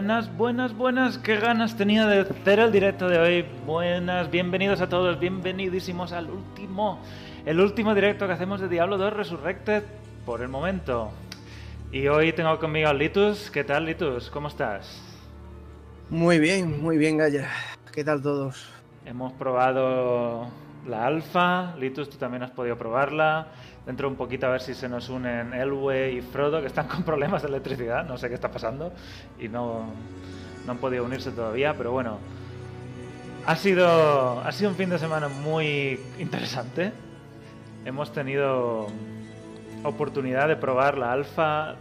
Buenas, buenas, buenas. Qué ganas tenía de hacer el directo de hoy. Buenas, bienvenidos a todos, bienvenidísimos al último, el último directo que hacemos de Diablo 2 Resurrected por el momento. Y hoy tengo conmigo a Litus. ¿Qué tal, Litus? ¿Cómo estás? Muy bien, muy bien, Gaya. ¿Qué tal todos? Hemos probado la alfa. Litus, tú también has podido probarla. Dentro de un poquito a ver si se nos unen Elway y Frodo, que están con problemas de electricidad. No sé qué está pasando. Y no, no han podido unirse todavía, pero bueno. Ha sido, ha sido un fin de semana muy interesante. Hemos tenido oportunidad de probar la alfa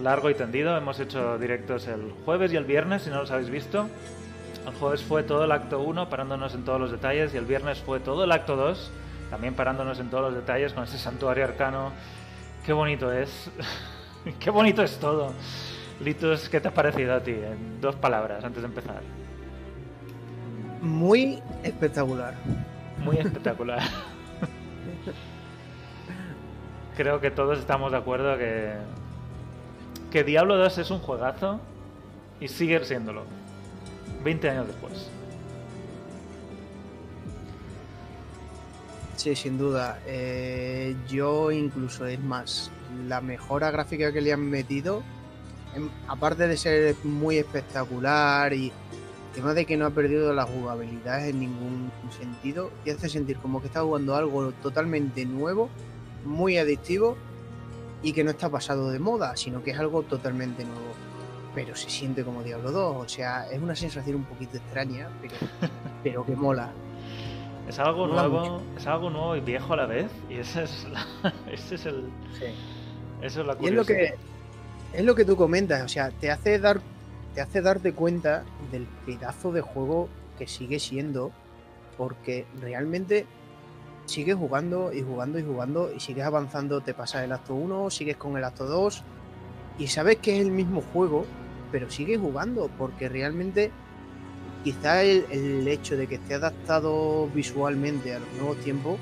largo y tendido. Hemos hecho directos el jueves y el viernes, si no los habéis visto. El jueves fue todo el acto 1, parándonos en todos los detalles, y el viernes fue todo el acto 2, también parándonos en todos los detalles con ese santuario arcano. Qué bonito es. Qué bonito es todo. Litus, ¿qué te ha parecido a ti? En dos palabras, antes de empezar. Muy espectacular. Muy espectacular. Creo que todos estamos de acuerdo que, que Diablo 2 es un juegazo y sigue siéndolo. 20 años después. Sí, sin duda. Eh, yo incluso, es más, la mejora gráfica que le han metido, em, aparte de ser muy espectacular y el tema de que no ha perdido la jugabilidad en ningún sentido, te hace sentir como que está jugando algo totalmente nuevo, muy adictivo y que no está pasado de moda, sino que es algo totalmente nuevo. Pero se siente como Diablo 2, o sea, es una sensación un poquito extraña, pero, pero que mola. Es algo Mola nuevo, mucho. es algo nuevo y viejo a la vez, y ese es, la- ese es el, Sí. eso es la Y es lo que curiosidad. es lo que tú comentas, o sea, te hace dar te hace darte cuenta del pedazo de juego que sigue siendo porque realmente sigues jugando y jugando y jugando y sigues avanzando, te pasas el acto 1, sigues con el acto 2 y sabes que es el mismo juego, pero sigues jugando porque realmente quizá el, el hecho de que esté adaptado visualmente a los nuevos tiempos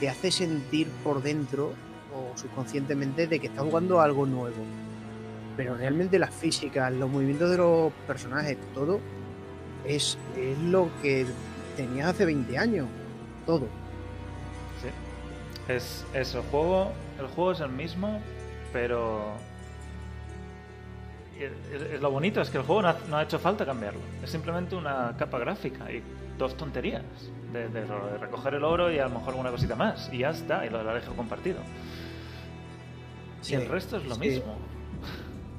te hace sentir por dentro o subconscientemente de que estás jugando algo nuevo. Pero realmente las físicas, los movimientos de los personajes, todo es, es lo que tenías hace 20 años. Todo. Sí. Es, es el juego, el juego es el mismo, pero lo bonito es que el juego no ha, no ha hecho falta cambiarlo. Es simplemente una capa gráfica y dos tonterías de, de recoger el oro y a lo mejor alguna cosita más y ya está y lo del alejo compartido. y el resto es lo sí. mismo.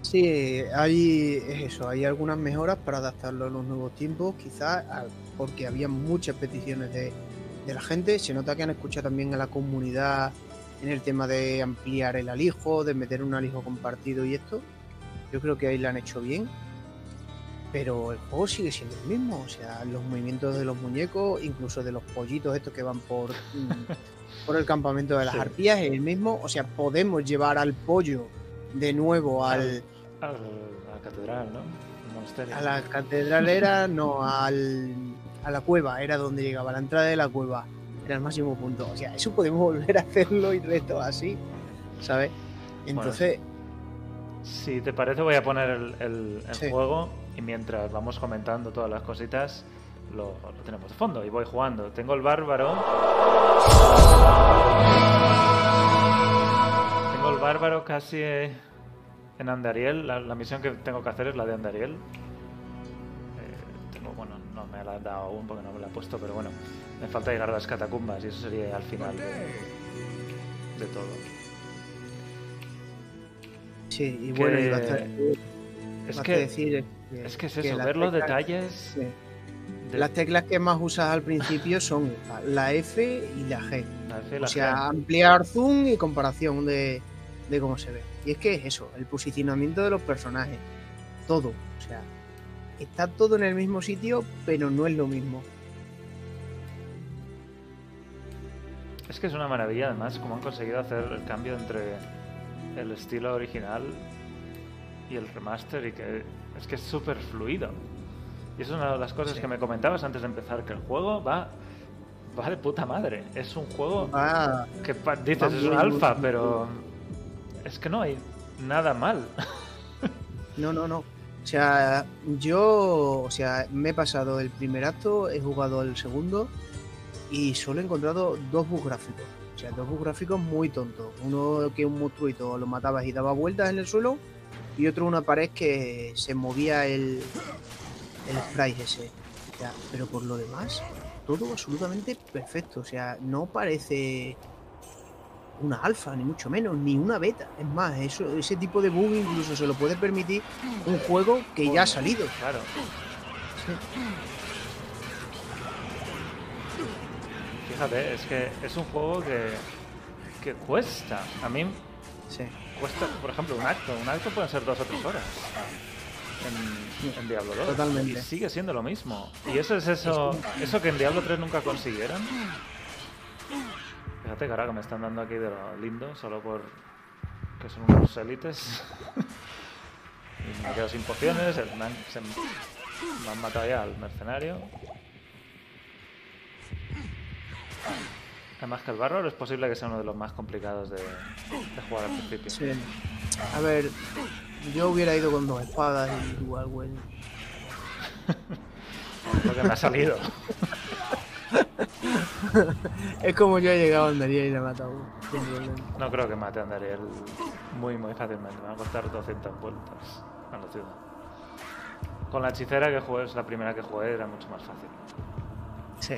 Sí, hay es eso, hay algunas mejoras para adaptarlo a los nuevos tiempos, quizás porque había muchas peticiones de, de la gente. Se nota que han escuchado también a la comunidad en el tema de ampliar el alijo, de meter un alijo compartido y esto. Yo creo que ahí lo han hecho bien. Pero el juego sigue siendo el mismo. O sea, los movimientos de los muñecos, incluso de los pollitos estos que van por, por el campamento de las Sí. arpías, es el mismo. O sea, podemos llevar al pollo de nuevo al, Al- a la catedral, ¿no? Monasterio. a la catedral era, no, al, a la cueva, era donde llegaba, la entrada de la cueva, era el máximo punto. O sea, eso podemos volver a hacerlo y resto así, ¿sabes? Entonces, Si te parece, voy a poner el, el- el Sí. juego y mientras vamos comentando todas las cositas, lo, lo tenemos de fondo y voy jugando. Tengo el bárbaro. Tengo el bárbaro casi en Andariel. La, la misión que tengo que hacer es la de Andariel. Eh, tengo, bueno, no me la han dado aún porque no me la he puesto, pero bueno, me falta llegar a las catacumbas y eso sería al final de, de todo. Sí, y Que- bueno, y basta- Es que, decir es que es eso, ver los teclas- detalles. sí. de Las teclas que más usas al principio son la F y la G. la F y O la sea, G. ampliar zoom y comparación de, de cómo se ve. Y es que es eso, el posicionamiento de los personajes. Todo. O sea, está todo en el mismo sitio, pero no es lo mismo. Es que es una maravilla, además, cómo han conseguido hacer el cambio entre el estilo original y el remaster y que es que es súper fluido. Y eso es una de las cosas Sí. que me comentabas antes de empezar, que el juego va, va de puta madre. Es un juego que dices es un alfa, pero es que no hay nada mal. No, no, no. O sea, yo, o sea, me he pasado el primer acto, he jugado el segundo y solo he encontrado dos bugs gráficos. O sea, dos bugs gráficos muy tontos. Uno que un monstruito lo matabas y daba vueltas en el suelo y otro una pared que se movía el, el sprite ese. O sea, pero por lo demás, todo absolutamente perfecto. O sea, no parece una alfa, ni mucho menos, ni una beta. Es más, eso, ese tipo de bug incluso se lo puede permitir un juego que ya ha salido. Claro. Fíjate, es que es un juego que, que cuesta. A mí Sí. cuesta, por ejemplo, un acto. Un acto pueden ser dos o tres horas en, en Diablo 2. Totalmente. Y sigue siendo lo mismo. Y eso es eso, eso que en Diablo 3 nunca consiguieron. Fíjate que ahora que me están dando aquí de lo lindo, solo por que son unos élites. y me quedo sin pociones, el- me han, se- me han matado ya al mercenario. Además que el Barrow es posible que sea uno de los más complicados de, de jugar al principio. Sí. A ver, yo hubiera ido con dos espadas y igual, bueno. Lo que me ha salido. Es como yo he llegado a Andaría y le he matado. No creo que mate a Andariel muy muy fácilmente. Me va a costar 200 vueltas a la ciudad. Con la hechicera que jugué, es la primera que jugué, era mucho más fácil. Sí.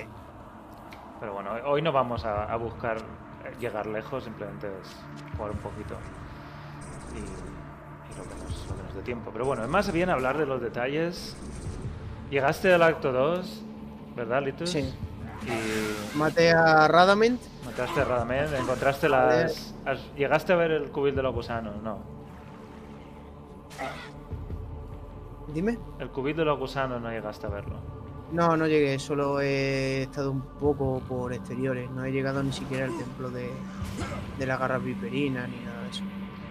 Pero bueno, hoy no vamos a, a buscar llegar lejos, simplemente es jugar un poquito y, y lo, que nos, lo que nos dé tiempo. Pero bueno, es más bien hablar de los detalles. Llegaste al acto 2, ¿verdad, Litus? Sí. Y Maté a Radament. mataste a Radamel, encontraste las... ¿Llegaste a ver el cubil de los gusanos? No. Dime. El cubil de los gusanos no llegaste a verlo. No, no llegué, solo he estado un poco por exteriores. No he llegado ni siquiera al templo de, de la garra viperina ni nada de eso.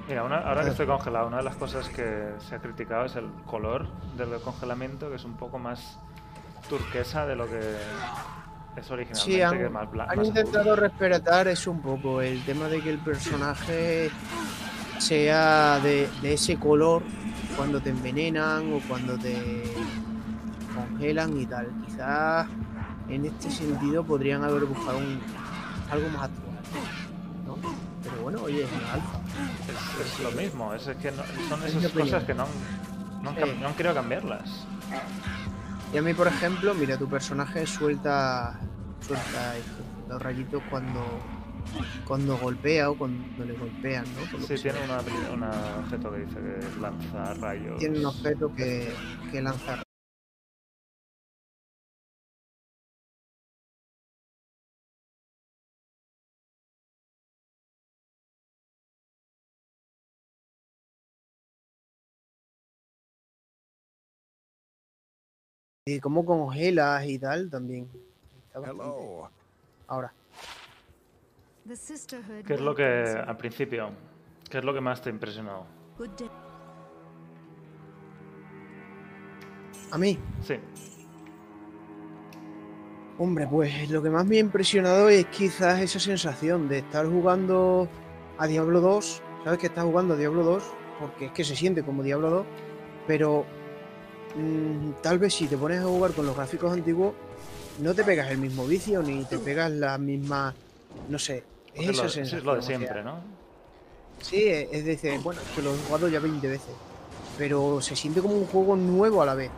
Mira, una- ahora que estoy congelado, una de las cosas que se ha criticado es el color del congelamiento, que es un poco más turquesa de lo que es originalmente, Sí, han, que es más blanco. han intentado respetar eso un poco, el tema de que el personaje sea de, de ese color cuando te envenenan o cuando te congelan y tal. Quizás en este sentido podrían haber buscado un, algo más actual. ¿no? Pero bueno, oye, es una alfa. Es, es lo mismo, es que no- son esas cosas que no han, no han Sí. cam- no han querido cambiarlas. Y a mí, por ejemplo, mira, tu personaje suelta, suelta esto, los rayitos cuando, cuando golpea o cuando le golpean, ¿no? Por Sí, tiene una un objeto que dice que lanza rayos. Tiene un objeto que, que lanza. Y cómo congelas y tal también. Hello. Ahora, ¿Qué es lo que, al principio, qué es lo que más te impresionó? a mí, Sí, Hombre, pues lo que más me ha impresionado es quizás esa sensación de estar jugando a Diablo 2. Sabes que estás jugando a Diablo 2 porque es que se siente como Diablo 2, pero mm, tal vez si te pones a jugar con los gráficos antiguos no te pegas el mismo vicio ni te pegas la misma, no sé, es es esa lo, sensación. es lo de o sea, siempre, ¿no? Sí, es es decir, bueno, es que lo he jugado ya 20 veces, pero se siente como un juego nuevo a la vez.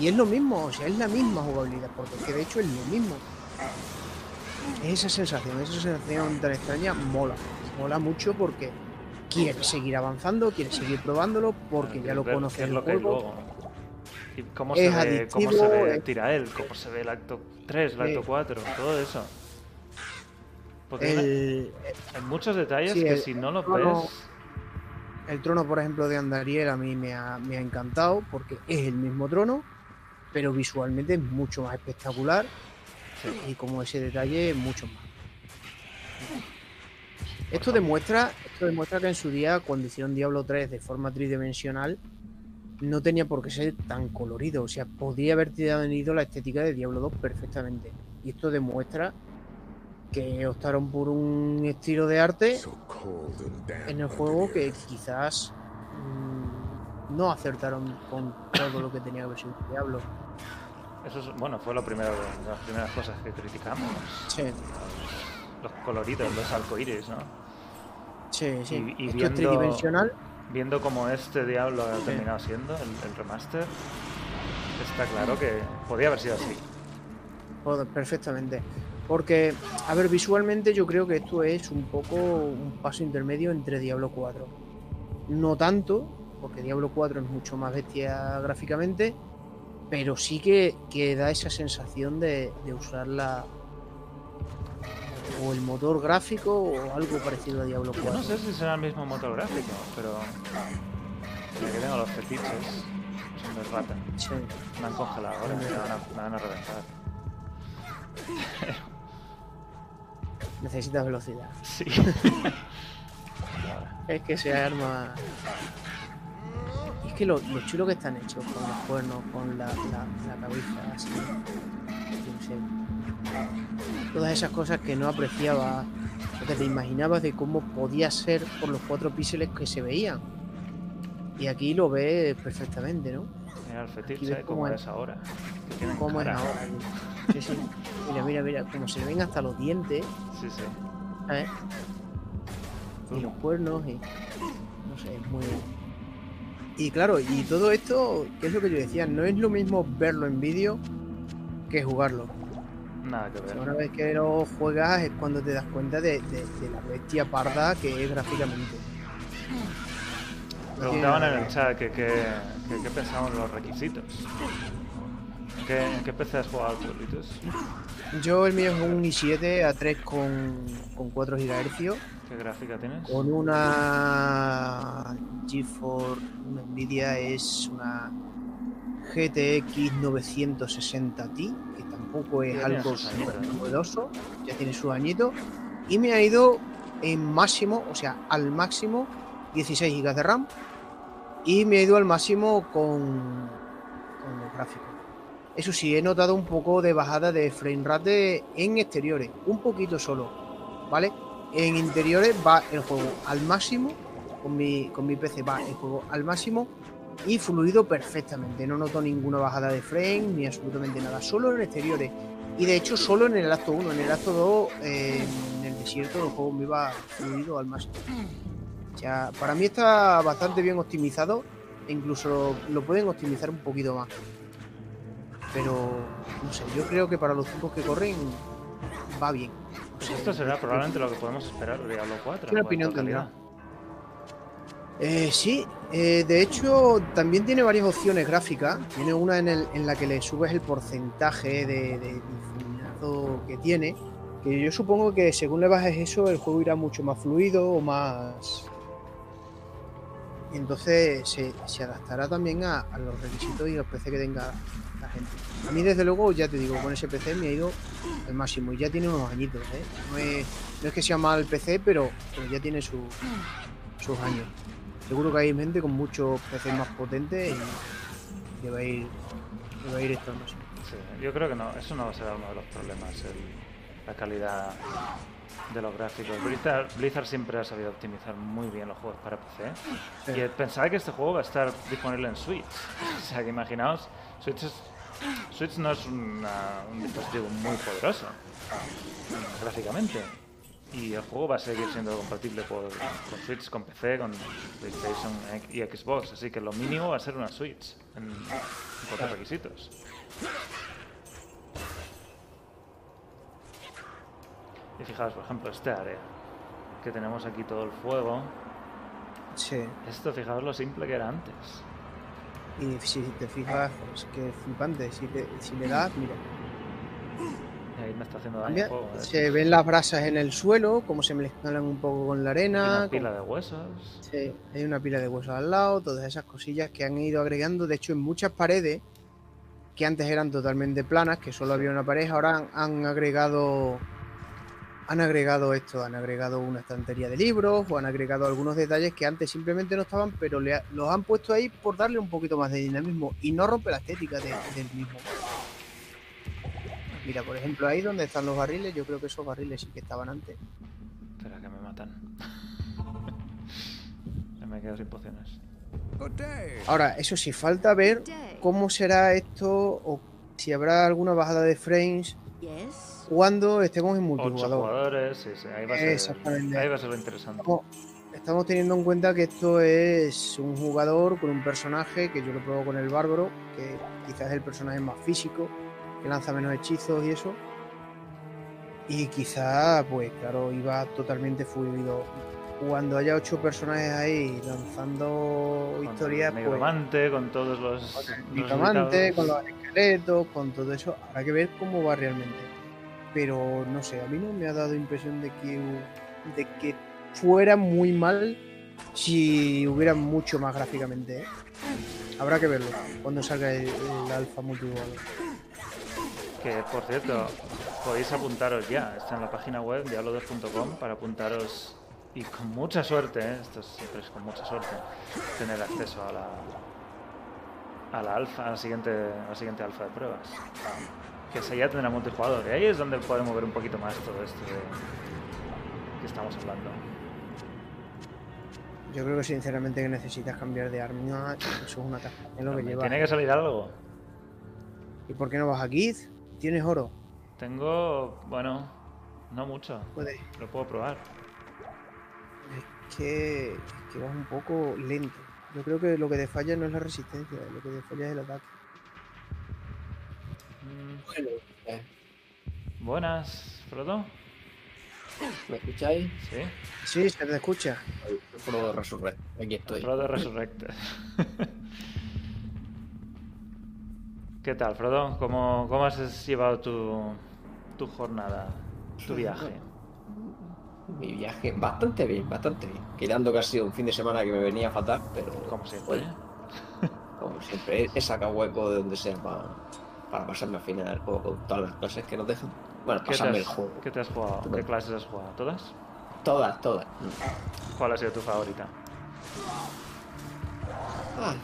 Y es lo mismo, o sea, es la misma jugabilidad, porque es que de hecho es lo mismo. Esa sensación, esa sensación tan extraña mola. Mola mucho porque quieres seguir avanzando, quieres seguir probándolo, porque ya lo conoces es el es juego. Y cómo se ve, cómo se ve es- tira él, cómo se ve el acto 3, el acto Sí. 4, todo eso. Porque El, hay muchos detalles sí, que el- si no lo no, no. ves, el trono, por ejemplo, de Andariel a mí me ha, me ha encantado porque es el mismo trono, pero visualmente es mucho más espectacular Sí. y como ese detalle, mucho más. Esto demuestra, esto demuestra que en su día, cuando hicieron Diablo 3 de forma tridimensional, no tenía por qué ser tan colorido. O sea, podría haber tenido la estética de Diablo 2 perfectamente. Y esto demuestra que optaron por un estilo de arte en el juego que quizás mm, no acertaron con todo lo que tenía que ver sido Diablo. eso es, bueno, fue lo primero, de las primeras cosas que criticamos. Sí, Los coloridos, los arcoíris, ¿no? sí, sí. Y- y Esto viendo- es tridimensional. Viendo cómo este Diablo ha terminado siendo, el, el remaster, está claro que podía haber sido así. Perfectamente. Porque, a ver, visualmente yo creo que esto es un poco un paso intermedio entre Diablo 4. No tanto, porque Diablo 4 es mucho más bestia gráficamente, pero sí que, que da esa sensación de, de usar la o el motor gráfico o algo parecido a Diablo 4. No sé si será el mismo motor gráfico, pero. Que tengo los fetiches, son de rata. Sí. Me han congelado ahora, me van a, me van a reventar. Necesitas velocidad. Sí. Es que ese arma. Es que lo, lo chulo que están hechos con los cuernos, con la, la, la cabeza, así. qué sé. Todas esas cosas que no apreciaba, o que te imaginabas de cómo podía ser por los cuatro píxeles que se veían. Y aquí lo ves perfectamente, ¿no? Mira el ¿eh? cómo es. ahora. ¿Cómo es ahora? Sí, sí. Mira, mira, mira, como se le ven hasta los dientes, Sí, sí. ¿sabes? y los cuernos y no sé, es muy y claro, y todo esto, que es lo que yo decía, no es lo mismo verlo en vídeo que jugarlo. Nada que O sea, ver. una vez que lo juegas es cuando te das cuenta de, de- de la bestia parda que es gráficamente. Preguntaban en el chat que qué pensaban los requisitos. ¿En qué, qué PC has jugado tú. Yo el mío es un i7 a 3 con, con 4 GHz, ¿Qué gráfica tienes? con una GeForce, una Nvidia es una GTX 960 Ti, tampoco es algo súper ¿no? novedoso, ya tiene su añito, y me ha ido en máximo, o sea, al máximo 16 GB de RAM, y me ha ido al máximo con, con los gráficos. Eso sí, he notado un poco de bajada de frame rate en exteriores, un poquito solo, ¿vale? En interiores va el juego al máximo, con mi, con mi PC va el juego al máximo y fluido perfectamente. No noto ninguna bajada de frame ni absolutamente nada, solo en exteriores. Y de hecho, solo en el acto 1, en el acto 2, eh, en el desierto, el juego me iba fluido al máximo. O sea, para mí está bastante bien optimizado e incluso lo, lo pueden optimizar un poquito más. Pero, no sé, yo creo que para los tiempos que corren va bien. O sea, Esto será probablemente lo que podemos esperar de Diablo 4. ¿Qué opinión tendrá? Eh, sí, eh, de hecho también tiene varias opciones gráficas. Tiene una en, el- en la que le subes el porcentaje de, de difuminado que tiene. Que yo supongo que según le bajes eso, el juego irá mucho más fluido o más. Y entonces se, adaptará también a, los requisitos y los PC que tenga la gente. A mí, desde luego, ya te digo, con ese PC me ha ido al máximo y ya tiene unos añitos. ¿eh? No, es, que sea mal PC, pero, ya tiene su- sus años. Seguro que hay gente con muchos PCs más potentes y que va a ir, que va a ir esto. Sí, yo creo que no, eso no va a ser uno de los problemas, el- la calidad de los gráficos. Blizzard, Blizzard siempre ha sabido optimizar muy bien los juegos para PC. Sí. Y pensaba que este juego va a estar disponible en Switch. O sea, que imaginaos, Switch, es- Switch no es una- un dispositivo muy poderoso gráficamente. Y el juego va a seguir siendo compatible por, con Switch, con PC, con PlayStation y Xbox. Así que lo mínimo va a ser una Switch en, en cuanto a requisitos. Y fijaos, por ejemplo, este área, que tenemos aquí todo el fuego. Sí. Esto, fijaos lo simple que era antes. Y si te fijas, es que flipante. Si, te- si le das, mira, ahí me está haciendo daño el juego. se ven las brasas en el suelo, como se mezclan un poco con la Hay arena. una pila de huesos. Sí, hay una pila de huesos al lado, todas esas cosillas que han ido agregando. De hecho, en muchas paredes que antes eran totalmente planas, que solo había una pared, ahora han, han agregado. Han agregado esto, han agregado una estantería de libros o han agregado algunos detalles que antes simplemente no estaban, pero le ha- los han puesto ahí por darle un poquito más de dinamismo y no rompe la estética de- del mismo. Mira, por ejemplo, ahí donde están los barriles, yo creo que esos barriles sí que estaban antes. Espera, que me matan. Me quedo sin pociones. Ahora, eso sí, falta ver cómo será esto o si habrá alguna bajada de frames cuando estemos en Ocho multijugador. jugadores, sí, sí, ahí va a ser, Exactamente. ahí va a ser lo interesante. Estamos, estamos teniendo en cuenta que esto es un jugador con un personaje que yo lo pruebo con el bárbaro, que quizás es el personaje más físico, que lanza menos hechizos y eso. Y quizá, pues claro, iba totalmente fluido. Cuando haya ocho personajes ahí lanzando Con historias, el pues con todos los, con los con los esqueletos, con todo eso. Habrá que ver cómo va realmente. Pero no sé, a mí no me ha dado impresión de que, de que fuera muy mal si hubiera mucho más gráficamente. ¿eh? Habrá que verlo cuando salga el, el alfa multijugador. Que por cierto, podéis apuntaros ya. Está en la página web diablo2.com para apuntaros y con mucha suerte, ¿eh? esto siempre es con mucha suerte, tener acceso a la a la alfa, a la siguiente, a la siguiente alfa de pruebas. Que se ya tendrá multijugador. Y ahí es donde podemos ver un poquito más todo esto de que estamos hablando. Yo creo que sinceramente que necesitas cambiar de arma. Eso es una caja. Es lo que lleva. Tiene que salir algo. ¿Y por qué no vas a Gith? ¿Tienes oro? Tengo, bueno, no mucho. Puedes. Lo puedo probar. Es que, es que vas un poco lento. Yo creo que lo que te falla no es la resistencia, lo que te falla es el ataque. Mm, Bueno, eh, Buenas, Frodo. ¿me escucháis? Sí. Sí, se te escucha. Frodo Resurrect, aquí estoy. Frodo Resurrected. ¿Qué tal, Frodo? ¿Cómo, cómo has llevado tu, tu jornada, tu viaje? Mi viaje bastante bien, bastante bien. Quitando que ha sido un fin de semana que me venía fatal, pero Como siempre. Oye, como siempre, he sacado hueco de donde sea para, para pasarme al final juego con todas las clases que nos dejan. Bueno, ¿Qué te, pasarme el juego. qué te has jugado? ¿Qué clases has jugado? ¿Todas? Todas, todas. ¿Cuál ha sido tu favorita? Ah.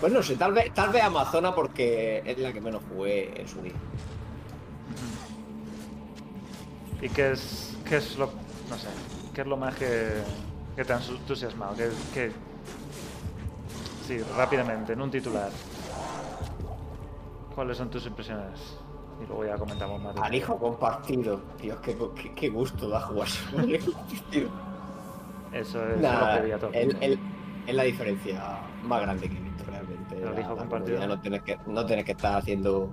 Pues no sé, tal vez, tal vez Amazona porque es la que menos jugué en su día. ¿Y qué es, qué es lo, no sé, qué es lo más que, que te ha entusiasmado? ¿Qué, qué- Sí, rápidamente, en un titular. ¿Cuáles son tus impresiones? Y luego ya comentamos más. Al hijo compartido. Dios, qué, qué, qué gusto da jugar compartido. Eso es Nah, lo que todo es la diferencia más grande que el compartido. No tienes que, no tienes que estar haciendo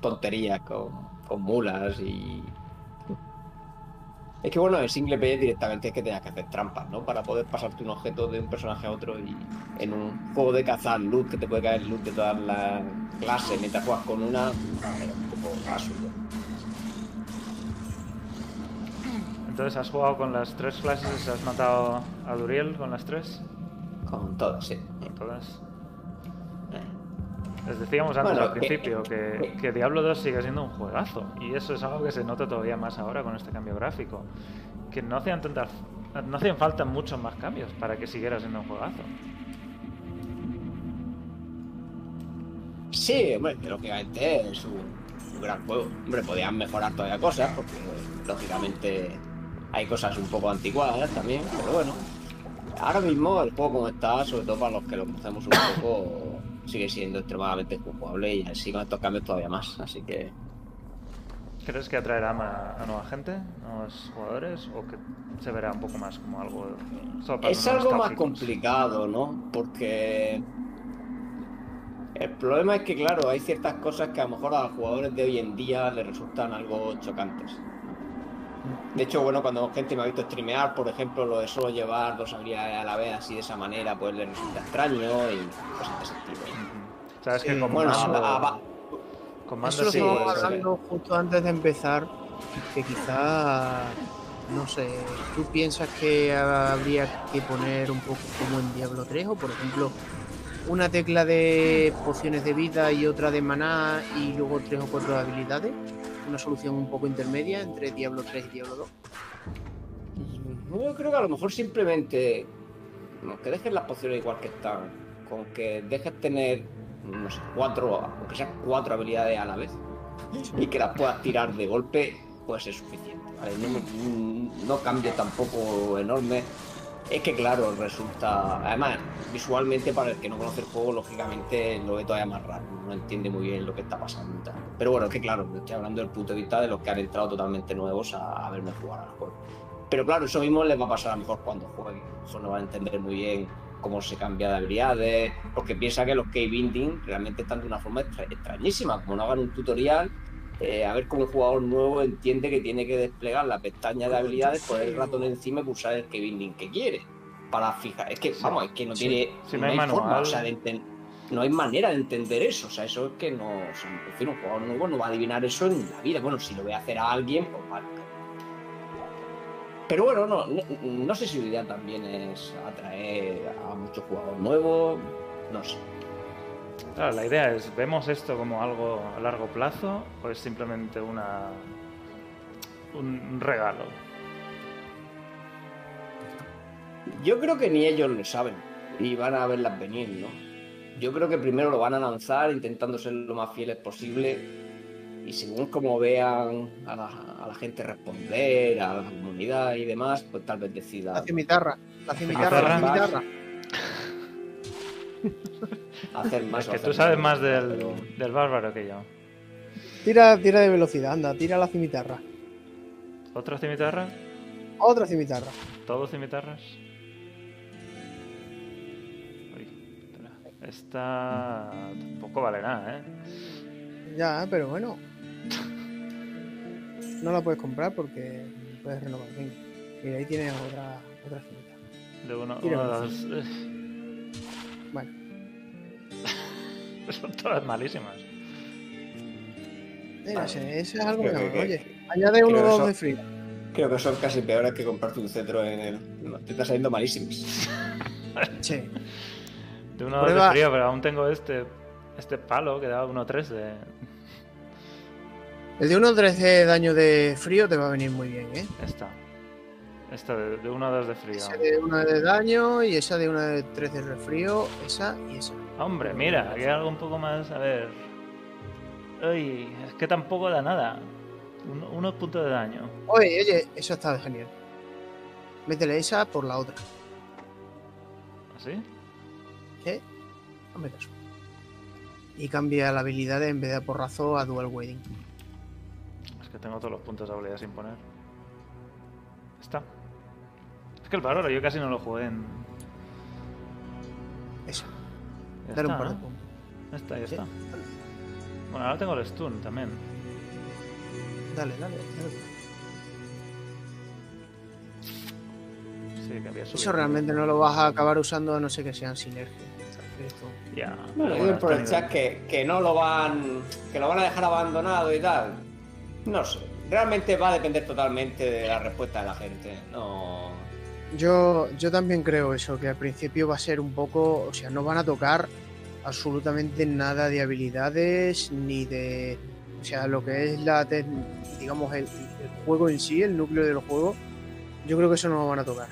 tonterías con, con mulas y. Es que bueno, en single player directamente es que tengas que hacer trampas, ¿no? Para poder pasarte un objeto de un personaje a otro y en un juego de cazar loot, que te puede caer loot de todas las clases mientras juegas con una, es un poco absurdo. Entonces, ¿has jugado con las tres clases? ¿Has matado a Duriel con las tres? Con todas, sí. Con todas. Les decíamos antes Bueno, al principio que, que Diablo 2 sigue siendo un juegazo. Y eso es algo que se nota todavía más ahora con este cambio gráfico. Que no hacían tantas. No hacían falta muchos más cambios para que siguiera siendo un juegazo. Sí, hombre, lógicamente es un, un gran juego. Hombre, podían mejorar todavía cosas, porque lógicamente hay cosas un poco anticuadas también, pero bueno. Ahora mismo el juego como está, sobre todo para los que lo conocemos un poco, sigue siendo extremadamente jugable y así con estos cambios todavía más, así que ¿Crees que atraerá ma- a nueva gente, nuevos jugadores, o que se verá un poco más como algo... Es algo más complicado, ¿no? Porque el problema es que, claro, hay ciertas cosas que a lo mejor a los jugadores de hoy en día les resultan algo chocantes. De hecho, bueno, cuando gente me ha visto streamear, por ejemplo, lo de solo llevar dos habilidades a la vez así de esa manera, pues les resulta extraño y cosas de ese tipo. Sabes que con Bueno, mando, a- a- con mando Eso lo sí, justo antes de empezar, que quizá, no sé, ¿tú piensas que habría que poner un poco como en Diablo 3 o por ejemplo una tecla de pociones de vida y otra de maná y luego tres o cuatro habilidades? Una solución un poco intermedia entre Diablo 3 y Diablo 2. No, Yo creo que a lo mejor simplemente que dejes las pociones igual que están, con que dejes tener, cuatro, aunque sean cuatro habilidades a la vez, y que las puedas tirar de golpe, puede ser suficiente. ¿vale? No, me- no tampoco enorme. Es que claro, resulta, además, visualmente para el que no conoce el juego, lógicamente lo ve todavía más raro, no entiende muy bien lo que está pasando. Pero bueno, es que claro, estoy hablando del punto de vista de los que han entrado totalmente nuevos a, a verme jugar al juego. Pero claro, eso mismo les va a pasar a mejor cuando jueguen. Eso no van a entender muy bien cómo se cambia de habilidades, porque piensa que los key binding realmente están de una forma extra- extrañísima. Como no hagan un tutorial, eh, a ver cómo un jugador nuevo entiende que tiene que desplegar la pestaña de habilidades, poner el ratón encima y pulsar el key binding que quiere. Para fijar. Es que, Sí. vamos, es que no Sí. tiene. No hay forma, o sea, de enten- no hay manera de entender eso. O sea, eso es que no. O sea, en fin, un jugador nuevo no va a adivinar eso en la vida. Bueno, si lo ve hacer a alguien, pues vale. Pero bueno, no, no, no sé si la idea también es atraer a muchos jugadores nuevos. No sé. Claro, la idea es, ¿vemos esto como algo a largo plazo o es simplemente una un regalo? Yo creo que ni ellos lo saben y van a verlas venir, ¿no? Yo creo que primero lo van a lanzar intentando ser lo más fieles posible y según como vean a la, a la gente responder, a la comunidad y demás, pues tal vez La decidan cimitarra, la cimitarra, la cimitarra. Hacer más. Es que tú sabes más del, pero- del bárbaro que yo. Tira, tira de velocidad, anda, tira la cimitarra. ¿Otra cimitarra? Otra cimitarra. ¿Todos cimitarras? Uy, espera. Esta tampoco vale nada, ¿eh? Ya, pero bueno. No la puedes comprar porque puedes renovar. Mira, ahí tienes otra, otra cimitarra. De uno, uno una dos. Bueno, Son todas malísimas. mira, Vale. ese, ese es algo que- Oye, añade uno o dos de frío. Creo que son casi peores que comprarte un cetro en el. no, te está saliendo malísimos. Sí. De uno dos Prueba- de frío, pero aún tengo este este palo que da 1-3 de. El de 1 13 de daño de frío te va a venir muy bien, ¿eh? Esta. Esta de, de 1-2 de frío. Esa de 1 de daño y esa de 1 de 3 de resfrío, esa y esa. Hombre, mira, aquí hay algo un poco más. A ver. Uy, es que tampoco da nada. Un- unos puntos de daño. Oye, oye, eso está genial. Métele esa por la otra. ¿Así? ¿Eh? Hazme caso. Y cambia la habilidad en vez de a porrazo a dual wedding. Es que tengo todos los puntos de habilidad sin poner. Está. Que el valor yo casi no lo jugué en. Eso. Ya Dale un par de ¿no? puntos. Ya está, ya Sí. está. Bueno, ahora tengo el stun también. Dale, dale. dale. Sí, que había subido. Eso realmente no lo vas a acabar usando a no ser que sean sinergias. Ya. Bueno, pero yo bueno, por el chat que, que no lo van. que lo van a dejar abandonado y tal. No sé. Realmente va a depender totalmente de la respuesta de la gente. No. Yo, yo también creo eso, que al principio va a ser un poco, o sea, no van a tocar absolutamente nada de habilidades ni de, o sea, lo que es la, digamos, el, el juego en sí, el núcleo del juego, yo creo que eso no lo van a tocar,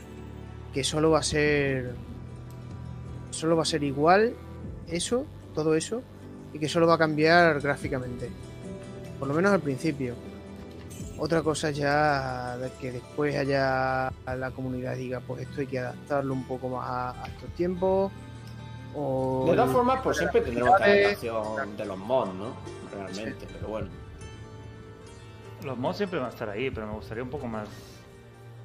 que solo va a ser, solo va a ser igual eso, todo eso, y que solo va a cambiar gráficamente, por lo menos al principio. Otra cosa ya de que después haya la comunidad diga, pues esto hay que adaptarlo un poco más a, a estos tiempos. O De todas formas, pues siempre tendremos que habilidades- adaptación de los mods, ¿no? Realmente, pero bueno. Los mods siempre van a estar ahí, pero me gustaría un poco más.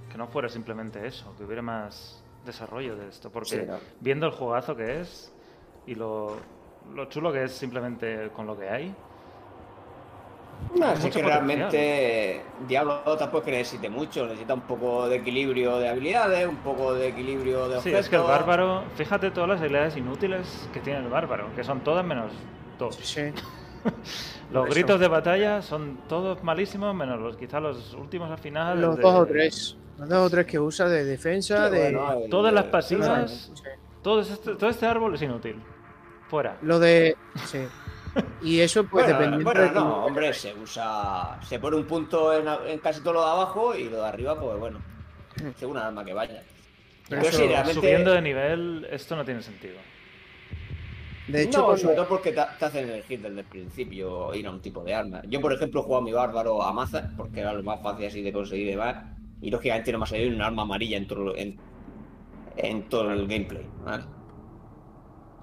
Que no fuera simplemente eso, que hubiera más desarrollo de esto. Porque Sí, no. viendo el juegazo que es y lo, lo chulo que es simplemente con lo que hay, No, es que realmente Diablo 2 tampoco es que necesite mucho, necesita un poco de equilibrio de habilidades, un poco de equilibrio de Sí, objetos. es que el bárbaro, fíjate todas las habilidades inútiles que tiene el bárbaro, que son todas menos dos. Sí. Los gritos de batalla son todos malísimos, menos los quizás los últimos al final. Los de- dos o tres. Los dos o tres que usa de defensa, Sí, de. bueno, el- Todas las pasivas, Sí. todo este, todo este árbol es inútil. Fuera. Lo de. Sí. Y eso, pues Bueno, dependiendo bueno, de no, hombre, se usa. Se pone un punto en, en casi todo lo de abajo y lo de arriba, pues bueno, según el arma que vaya. Pero Pero eso, sí, realmente. Subiendo de nivel, esto no tiene sentido. De hecho, no, cuando- sobre todo porque te, te hacen elegir desde el principio ir a un tipo de arma. Yo, por ejemplo, he jugado a mi bárbaro a maza, porque era lo más fácil así de conseguir y demás. Y lógicamente no me ha salido un arma amarilla en todo, en, en todo el gameplay. ¿vale?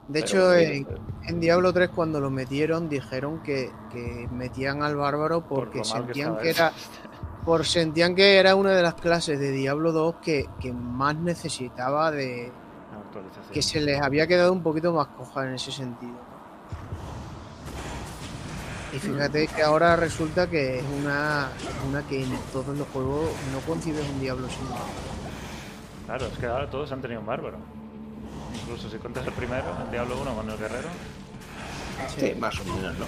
De hecho sí, en, en Diablo 3 cuando lo metieron dijeron que, que metían al bárbaro Por porque que sentían que era por sentían que era una de las clases de Diablo 2 que, que más necesitaba de que se les había quedado un poquito más coja en ese sentido. Y fíjate que ahora resulta que es una, una que en todos los juegos no concibes un Diablo sin Claro, es que ahora todos han tenido un bárbaro. Incluso si cuentas el primero, el Diablo 1 con el guerrero. Sí, más o menos, ¿no?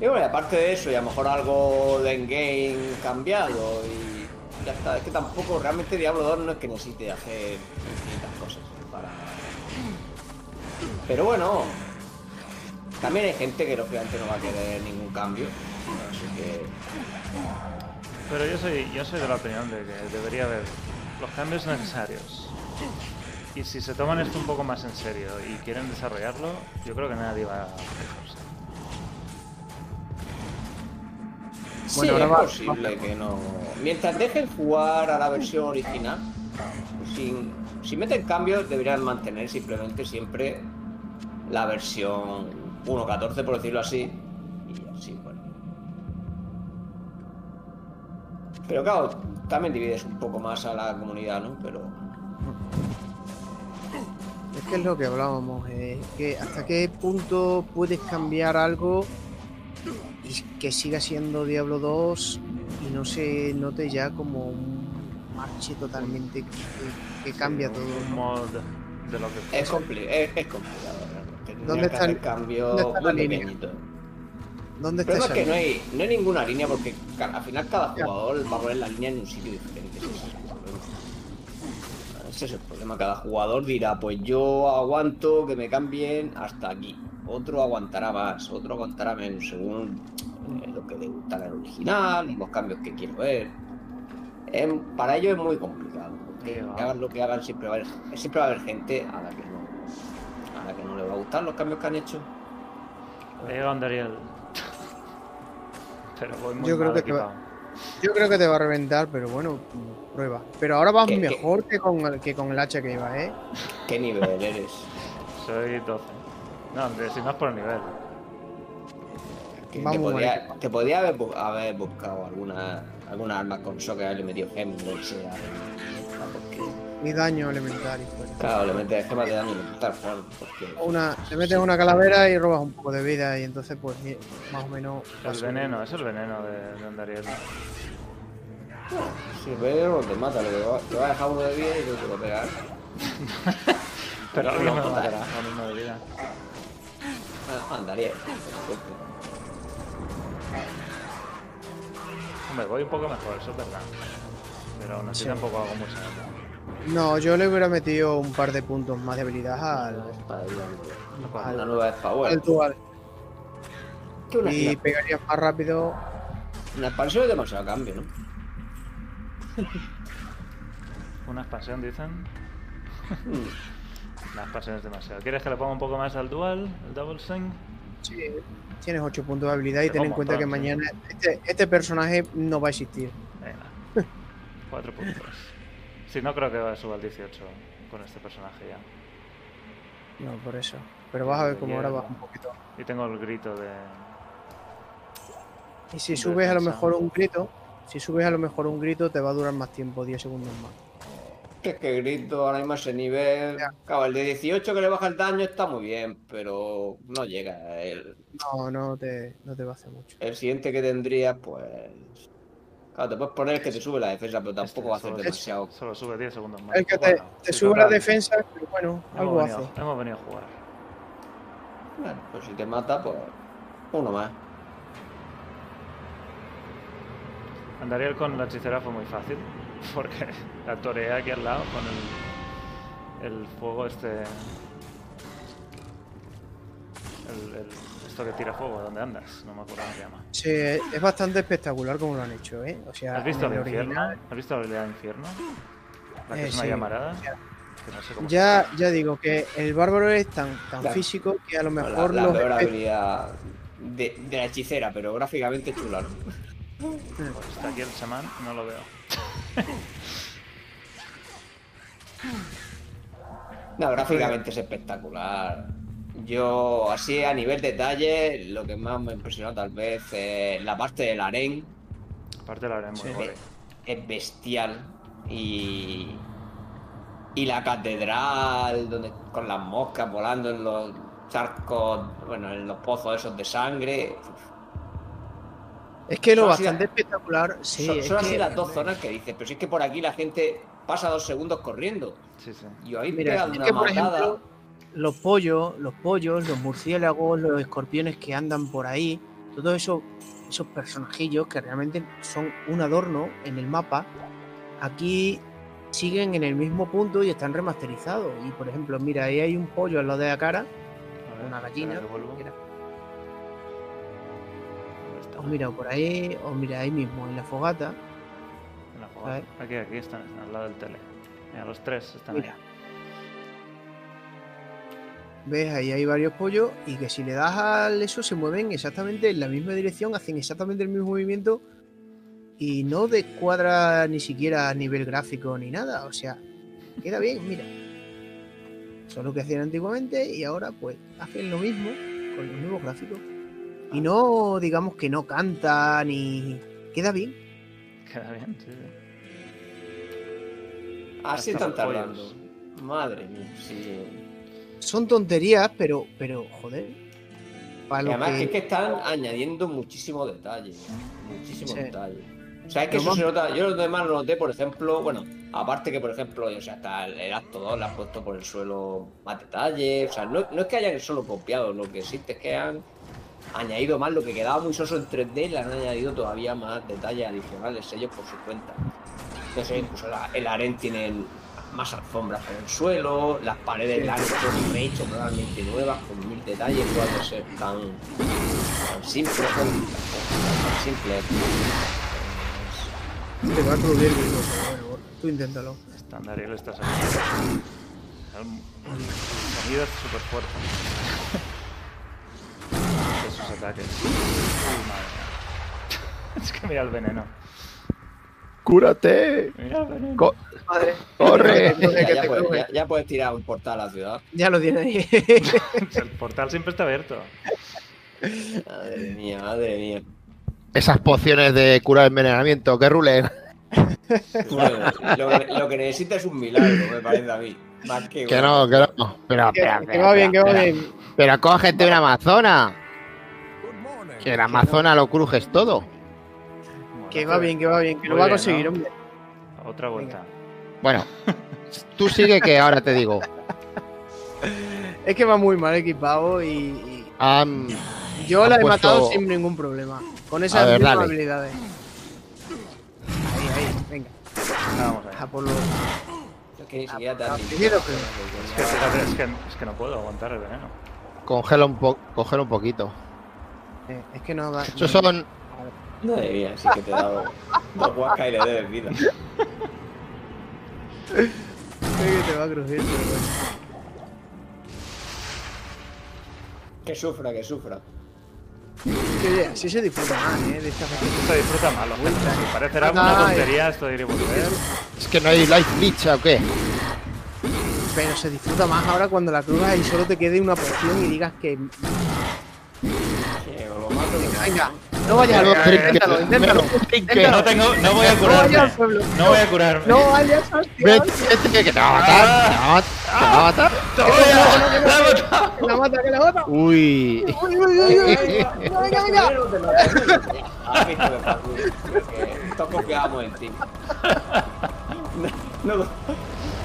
Y bueno, y aparte de eso, y a lo mejor algo de endgame cambiado y ya está. Es que tampoco realmente Diablo 2 no es que necesite hacer infinitas cosas para. Pero bueno, también hay gente que lógicamente no va a querer ningún cambio. Así que. Pero yo soy, yo soy de la opinión de que debería haber los cambios necesarios. Y si se toman esto un poco más en serio y quieren desarrollarlo, yo creo que nadie va a quejarse. Sí, Bueno, ahora es posible que no. Mientras dejen jugar a la versión original, sin, si meten cambios, deberían mantener simplemente siempre la versión 1.14, por decirlo así. Y así, bueno. Pero claro, también divides un poco más a la comunidad, ¿no? Pero. Es que es lo que hablábamos, eh, que hasta qué punto puedes cambiar algo y que siga siendo Diablo 2 y no se note ya como un marche totalmente que, que cambia Sí, todo. Un mod de lo que Es, compli- es, es complicado, ¿Dónde está el- cambios dónde está la muy línea? pequeñitos. ¿Dónde El problema es que no hay, no hay ninguna línea porque al final cada Ya. jugador va a poner la línea en un sitio diferente. Ese es el problema. Cada jugador dirá, pues yo aguanto que me cambien hasta aquí. Otro aguantará más, otro aguantará menos, según eh, lo que le gusta el original, los cambios que quiero ver. Em, para ellos es muy complicado. Porque va. hagan lo que hagan, siempre va, a haber, siempre va a haber gente a la que no, a la que no le va a gustar los cambios que han hecho. Andariel. Pero voy muy Yo creo que va-. Yo creo que te va a reventar, pero bueno, prueba. Pero ahora vas ¿Qué- qué? mejor que con, el, que con el hacha que iba, ¿eh? ¿Qué nivel eres? Soy 12. No, si no es por el nivel. Te, equipados. te podría haber, bu- haber buscado alguna, alguna arma con shock que haberle metido gemas o sea. Porque, Ni daño elemental y fuera. claro, le metes gemas de daño elemental, Juan, porque Una, te metes una calavera y robas un poco de vida y entonces pues más o menos... El veneno, es el veneno de, de Andariel. Si pero te mata, lo que va, te va a dejar uno de vida y te lo pegar. Pero me total. matará, a mí me vida. Andaría. Hombre, voy un poco mejor, eso es verdad. Pero aún así Sí. tampoco hago mucho daño. No, yo le hubiera metido un par de puntos más de habilidad al, Una nueva Power. al dual y pegarías más rápido. una expansión es demasiado cambio, ¿no? Una expansión, dicen. Hmm. Una expansión es demasiado. ¿Quieres que le ponga un poco más al dual, el double swing? Sí, tienes 8 puntos de habilidad y ten en cuenta que sí. mañana este, este personaje no va a existir. Venga. Cuatro puntos. Sí, no creo que suba al 18 con este personaje ya. No, por eso. Pero vas a ver cómo ahora baja un poquito. Y tengo el grito de. Y si subes a lo mejor un grito, si subes a lo mejor un grito, te va a durar más tiempo, 10 segundos más. Que es que grito ahora mismo ese nivel. Ya. Claro, el de 18 que le baja el daño está muy bien, pero no llega. El, No, no te, no te va a hacer mucho. el siguiente que tendrías, pues. Claro, te puedes poner que te sube la defensa, pero tampoco Este va a hacer solo- demasiado. Solo sube 10 segundos más. El que te, Bueno, te sí, sube la defensa, pero bueno, algo venido, hace. Hemos venido a jugar. Bueno, pues si te mata, pues. Uno más. Andariel con la hechicera fue muy fácil, porque la toreé aquí al lado con el, el fuego este... El, el- esto que tira fuego, ¿dónde andas? No me acuerdo cómo se llama. Sí, es bastante espectacular como lo han hecho, ¿eh? O sea, ¿Has visto el el infierno? original- ¿Has visto la habilidad de infierno? La que Eh, es una sí. llamarada. Ya. No sé Ya, ya digo que el bárbaro es tan, tan Claro. físico que a lo La, mejor la los peor habilidad de, de la hechicera, pero gráficamente chula. ¿no? Pues está aquí el chamán, no lo veo. No, gráficamente es espectacular. Yo, así a nivel detalle, lo que más me impresionó tal vez es la parte del harén. La haremos Sí. muy Es bestial. Y. Y la catedral, donde con las moscas volando en los charcos, bueno, en los pozos esos de sangre. Es que lo Son bastante espectacular, sí. son es son así las dos zonas que dices, pero si es que por aquí la gente pasa dos segundos corriendo. Sí, sí. Y habéis Mira, es una que, por matada. ejemplo, los pollos, los pollos, los murciélagos, los escorpiones que andan por ahí, todos esos, esos personajillos que realmente son un adorno en el mapa, aquí siguen en el mismo punto y están remasterizados. Y por ejemplo, mira, ahí hay un pollo al lado de la cara, una gallina. Vuelvo. mira, por ahí, os mira ahí mismo, en la fogata. En la fogata. Aquí, aquí están, al lado del tele. Mira, los tres están Mira. ahí. ¿Ves? Ahí hay varios pollos y que si le das al eso se mueven exactamente en la misma dirección, hacen exactamente el mismo movimiento y no descuadra ni siquiera a nivel gráfico ni nada. O sea, queda bien, mira. Eso es lo que hacían antiguamente y ahora pues hacen lo mismo con los nuevos gráficos. Y no digamos que no canta ni... Queda bien. Queda bien, sí. sí. Así están los tardando. Madre mía, sí. Son tonterías, pero, pero joder. Para Y lo además que... es que están añadiendo muchísimo detalle. Muchísimo Sí. detalle. O sea, es que eso se nota. Yo lo demás lo noté, por ejemplo, bueno, aparte que, por ejemplo, o sea, hasta el, el acto 2 le han puesto por el suelo más detalle. O sea, no, no es que hayan solo copiado, lo que existe es que han añadido más lo que quedaba muy soso en 3D, le han añadido todavía más detalles adicionales ellos por su cuenta. Entonces, incluso la- el harén tiene más alfombras por el suelo, las paredes las han hecho rehecho totalmente nuevas, con mil detalles, puede ser tan, tan simples, tan, tan simples. Te va a bueno, tú inténtalo. Está Andariel está saliendo. El, el sonido es súper fuerte. De sus ataques. Uy, madre mía. Es que mira el veneno. ¡Cúrate! Mira el veneno. Co- Madre, ¡Corre! Ya, que ya te puedes, ya- ya puedes tirar un portal a la ciudad. Ya lo tiene ahí. El portal siempre está abierto. Madre mía, madre mía. Esas pociones de curar envenenamiento, que rulen. Bueno, lo, que, lo que necesita es un milagro, me parece a mí. Más que, Que no, que no. Pero, que, espera, que espera, va bien, que va espera. bien. Pero cógete una amazona. Que en amazona lo crujes todo. Bueno, Que va bien, que va bien, que lo va a conseguir, ¿no? hombre. Otra vuelta. Bueno, tú sigue que ahora te digo. Es que va muy mal equipado y, yo la he puesto- matado sin ningún problema. Con esas ver, mismas dale. habilidades. Ahí, ahí, venga. Vamos A por los. Te has que, que, es que no puedo aguantar el veneno. congela un, po congela un poquito. Eh, es que no va. Esos son. Madre mía, sí que te he dado dos guascas y le debes vida. Creo que te va a crujir, pero bueno. Que sufra, que sufra. Que así se disfruta más, ¿eh? De veces. Esto disfruta malo, gente. Si parecerá una tontería esto de ir y volver. Es que no hay life glitch o qué. Pero se disfruta más ahora cuando la crujas y solo te quede una poción y digas que. Lo Venga, no vayas al pueblo, inténtalo, inténtalo. No tengo, no voy a al curarme. pueblo. No voy a curarme. No vayas, hostia. vete, que te va a matar. Te va a matar. Te va a matar. Que la mata, que la mata. Uy. Uy, uy, uy, uy. Venga, venga, venga. Has visto que todos confiábamos en ti. No, no,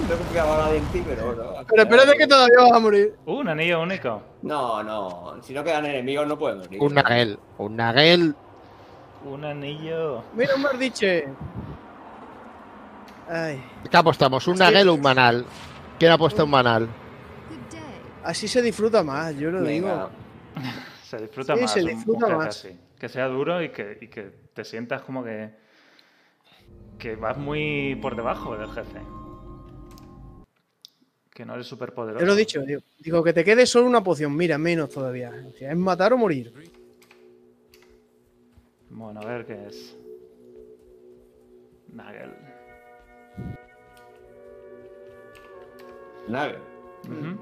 no confiaba nadie en ti, pero bueno. Pero espérate que todavía vas a morir. Uh, un anillo único. No, no. Si no quedan enemigos, no pueden morir. Un Nagel. Un Nagel. Un anillo. Mira un mardiche. Ay, ¿Qué apostamos? ¿Un Nagel o un Manal? ¿Quién ha puesto un Manal? así se disfruta más, yo lo Venga. digo. Se disfruta Sí, más. se disfruta un jefe más. así. Que sea duro y que, y que te sientas como que. que vas muy por debajo del jefe. Que no eres súper poderoso. Te lo he dicho, digo, digo que te quede solo una poción, mira, menos todavía. O sea, es matar o morir. Bueno, a ver qué es. Nagel. Ujú.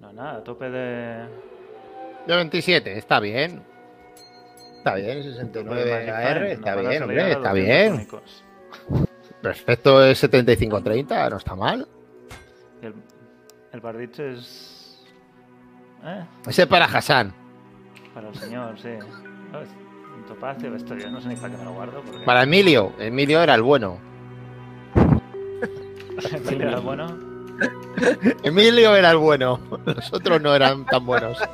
No, nada, tope de. De 27, está bien. Está bien, tope de 69 Magic AR, está bien, hombre, está 200 bien. únicos. Perfecto es 75-30, no está mal. El, el bardiche es. ¿Eh? Ese para Hassan. Para el señor, sí. Un topacio, esto yo no sé ni para qué me lo guardo. Porque... Para Emilio. Emilio era el bueno. Emilio era bueno. Emilio era el bueno. Los otros no eran tan buenos.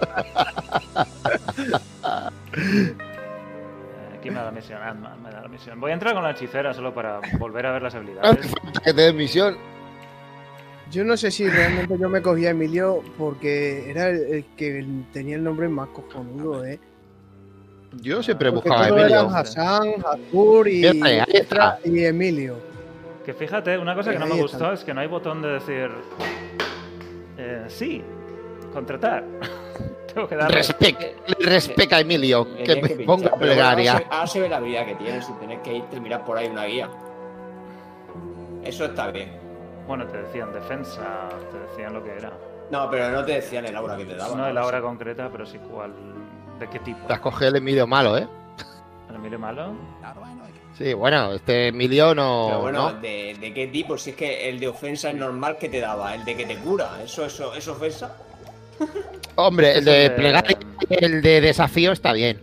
Aquí me da la misión, Ant-Man me da la misión. Voy a entrar con la hechicera solo para volver a ver las habilidades. falta que te den misión. Yo no sé si realmente yo me cogía a Emilio porque era el, el que tenía el nombre más cojonudo, ¿eh? Yo siempre Porque buscaba a Emilio. Hassan, Hasbur y, y Emilio. Que fíjate, una cosa que no me gustó es que no hay botón de decir. eh, sí, contratar. Tengo que darle. Respect, respect a Emilio. Que me pinchar. ponga Pero bueno, ahora plegaria. se- Ahora se ve la habilidad que tienes sin tener que irte y mirar por ahí una guía. Eso está bien. Bueno, te decían defensa, te decían lo que era. No, pero no te decían el aura que te daban. No de la hora concreta, pero sí cuál. ¿De qué tipo? Te has cogido el Emilio malo, ¿eh? ¿El Emilio malo? Sí, bueno, este Emilio no. Pero bueno, ¿no? ¿de, de qué tipo? Si es que el de ofensa es normal que te daba, el de que te cura, ¿eso, eso es ofensa? Hombre, el de el de- plegaria, el de desafío está bien.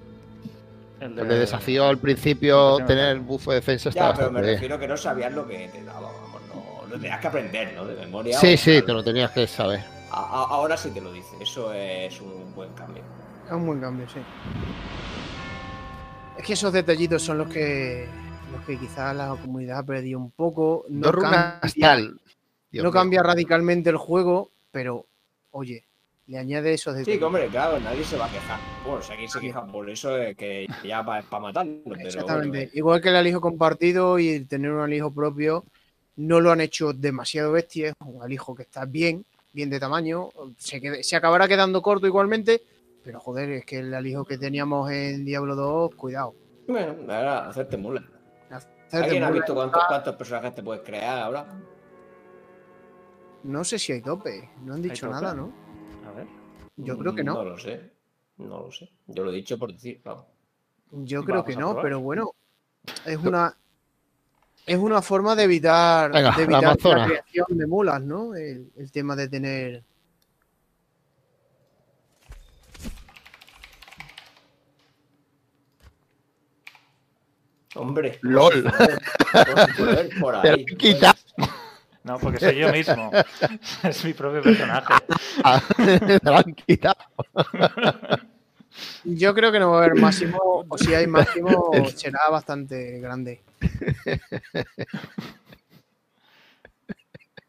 El El de desafío al principio, No tener bufo de defensa está Ya, pero me bastante bien. refiero que no sabías lo que te daba, vamos, no, lo tenías que aprender, ¿no? De memoria. Sí, o sí, tal. te lo tenías que saber. A- a- ahora sí te lo dice, eso es un buen cambio. Es un buen cambio, sí. Es que esos detallitos son los que los que quizás la comunidad ha perdido un poco. No cambia, tal. No cambia radicalmente el juego, pero oye, le añade esos Sí, detalles. que hombre, claro, nadie se va a quejar. Bueno, si aquí se quejan por eso es que ya va para matarlo. Pero Exactamente. bueno, Igual que el alijo compartido y el tener un alijo propio, no lo han hecho demasiado bestia. Es un alijo que está bien, bien de tamaño. Se, se acabará quedando corto igualmente, pero joder, es que el alijo que teníamos en Diablo 2, cuidado. bueno, ahora hacerte mula. Hacerte ¿Alguien ha mula. visto cuántos, cuántos personajes te puedes crear ahora? No sé si hay tope, no han dicho nada, ¿no? Yo creo que No no. lo sé. No lo sé. Yo lo he dicho por decir, vamos. Yo creo Vamos que a no, probar. pero bueno, es una es una forma de evitar, Venga, de la evitar la, creación de mulas, ¿no? El, el tema de tener Hombre. LOL. Por Te lo ahí. he quitado. No, porque soy yo mismo. es mi propio personaje. Te lo han quitado. Yo creo que no va a haber máximo, o si hay máximo, será bastante grande.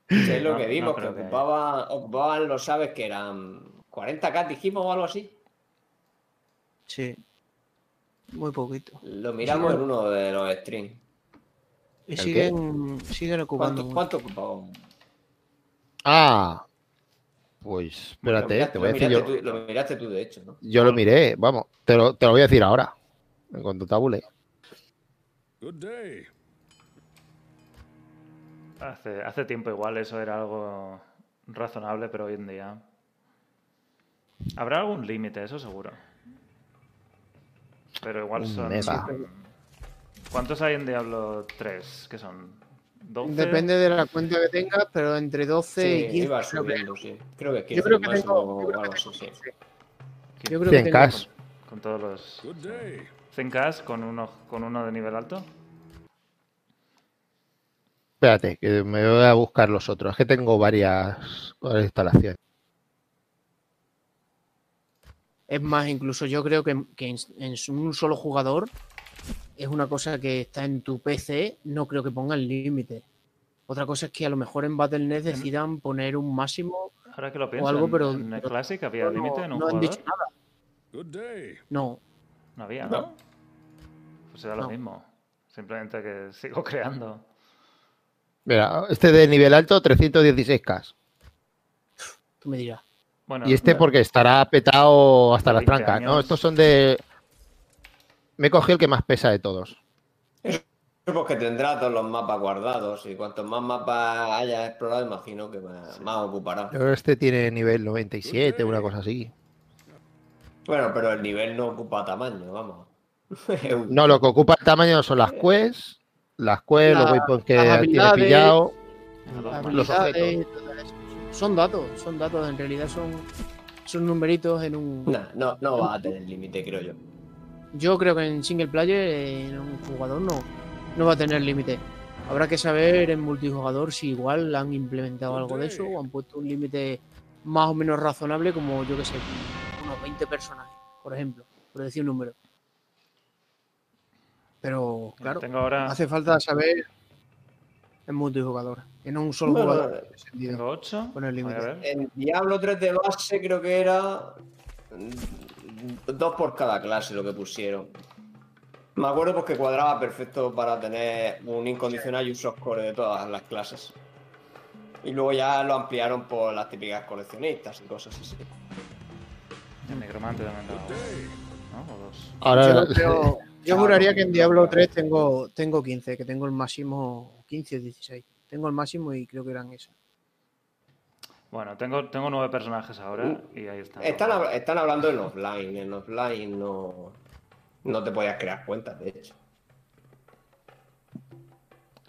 Sí, es lo No, que no vimos, que creo que- ocupaban, ocupaban los sabes que eran 40k, dijimos o algo así. Sí. Muy poquito. Lo miramos Sí. en uno de los streams. Y ¿El siguen, siguen ocupando. ¿Cuánto, cuánto ocupaban? Ah. Pues espérate, te voy a decir lo yo. miraste tú- lo miraste tú, de hecho, ¿no? Yo lo miré, vamos. Te lo, te lo voy a decir ahora. En cuanto tabule. Good day. Hace, hace tiempo igual eso era algo razonable, pero hoy en día. Habrá algún límite, eso seguro. Pero igual son. mega. ¿Cuántos hay en Diablo 3? ¿Qué son? ¿12? Depende de la cuenta que tengas, pero entre 12 y Sí, 15. iba creo que- subiendo, sí. Creo que 15 Yo creo que máximo tengo. o Yo creo que algo tengo así, sí. 15. Yo creo que 100 tengo- cas. Con todos los. Good day. 100k con uno, con uno de nivel alto. Espérate, que me voy a buscar los otros. Es que tengo varias, varias instalaciones. Es más, incluso yo creo que, que en, en un solo jugador es una cosa que está en tu PC, no creo que pongan límite. Otra cosa es que a lo mejor en Battle.net decidan poner un máximo. Ahora que lo pienso, algo, en- pero- en, el pero Classic había No, límite en un no han jugador. dicho nada. Good day. No, No había, No. ¿no? Pues era lo mismo. Simplemente que sigo creando. Mira, este de nivel alto, 316K. tú me dirás. Bueno, Y este porque estará petado hasta las 20 trancas, ¿no? Estos son de... Me he cogido el que más pesa de todos. Porque tendrá todos los mapas guardados y cuantos más mapas hayas explorado, imagino que más, más ocupará. Que Este tiene nivel 97, una cosa así. Bueno, pero el nivel no ocupa tamaño, vamos. No, lo que ocupa el tamaño son las quests, las quests, los waypoints que tiene pillado. Los eso. Son datos, son datos, en realidad son, son numeritos en un. Nah, no, no va a tener límite, creo yo. Yo creo que en single player, en un jugador no, no va a tener límite. Habrá que saber en multijugador si igual han implementado algo de eso o han puesto un límite más o menos razonable, como yo que sé, unos 20 personajes, por ejemplo, por decir un número. Pero, claro, tengo ahora hace falta saber en multijugador, en un solo Bueno, jugador. sentido. tengo 8. Con el límite. En Diablo 3 de base creo que era dos por cada clase lo que pusieron. Me acuerdo porque cuadraba perfecto para tener un incondicional y un soft core de todas las clases. Y luego ya lo ampliaron por las típicas coleccionistas y cosas así. El necromante también. ¿No? O dos. Ahora, Yo, creo- yo juraría que en Diablo 3 tengo, tengo 15, que tengo el máximo 15 o 16. Tengo el máximo y creo que eran esas. Bueno, tengo, tengo nueve personajes ahora y ahí están. Están, hab- están hablando en offline. En offline no, no te podías crear cuentas, de hecho.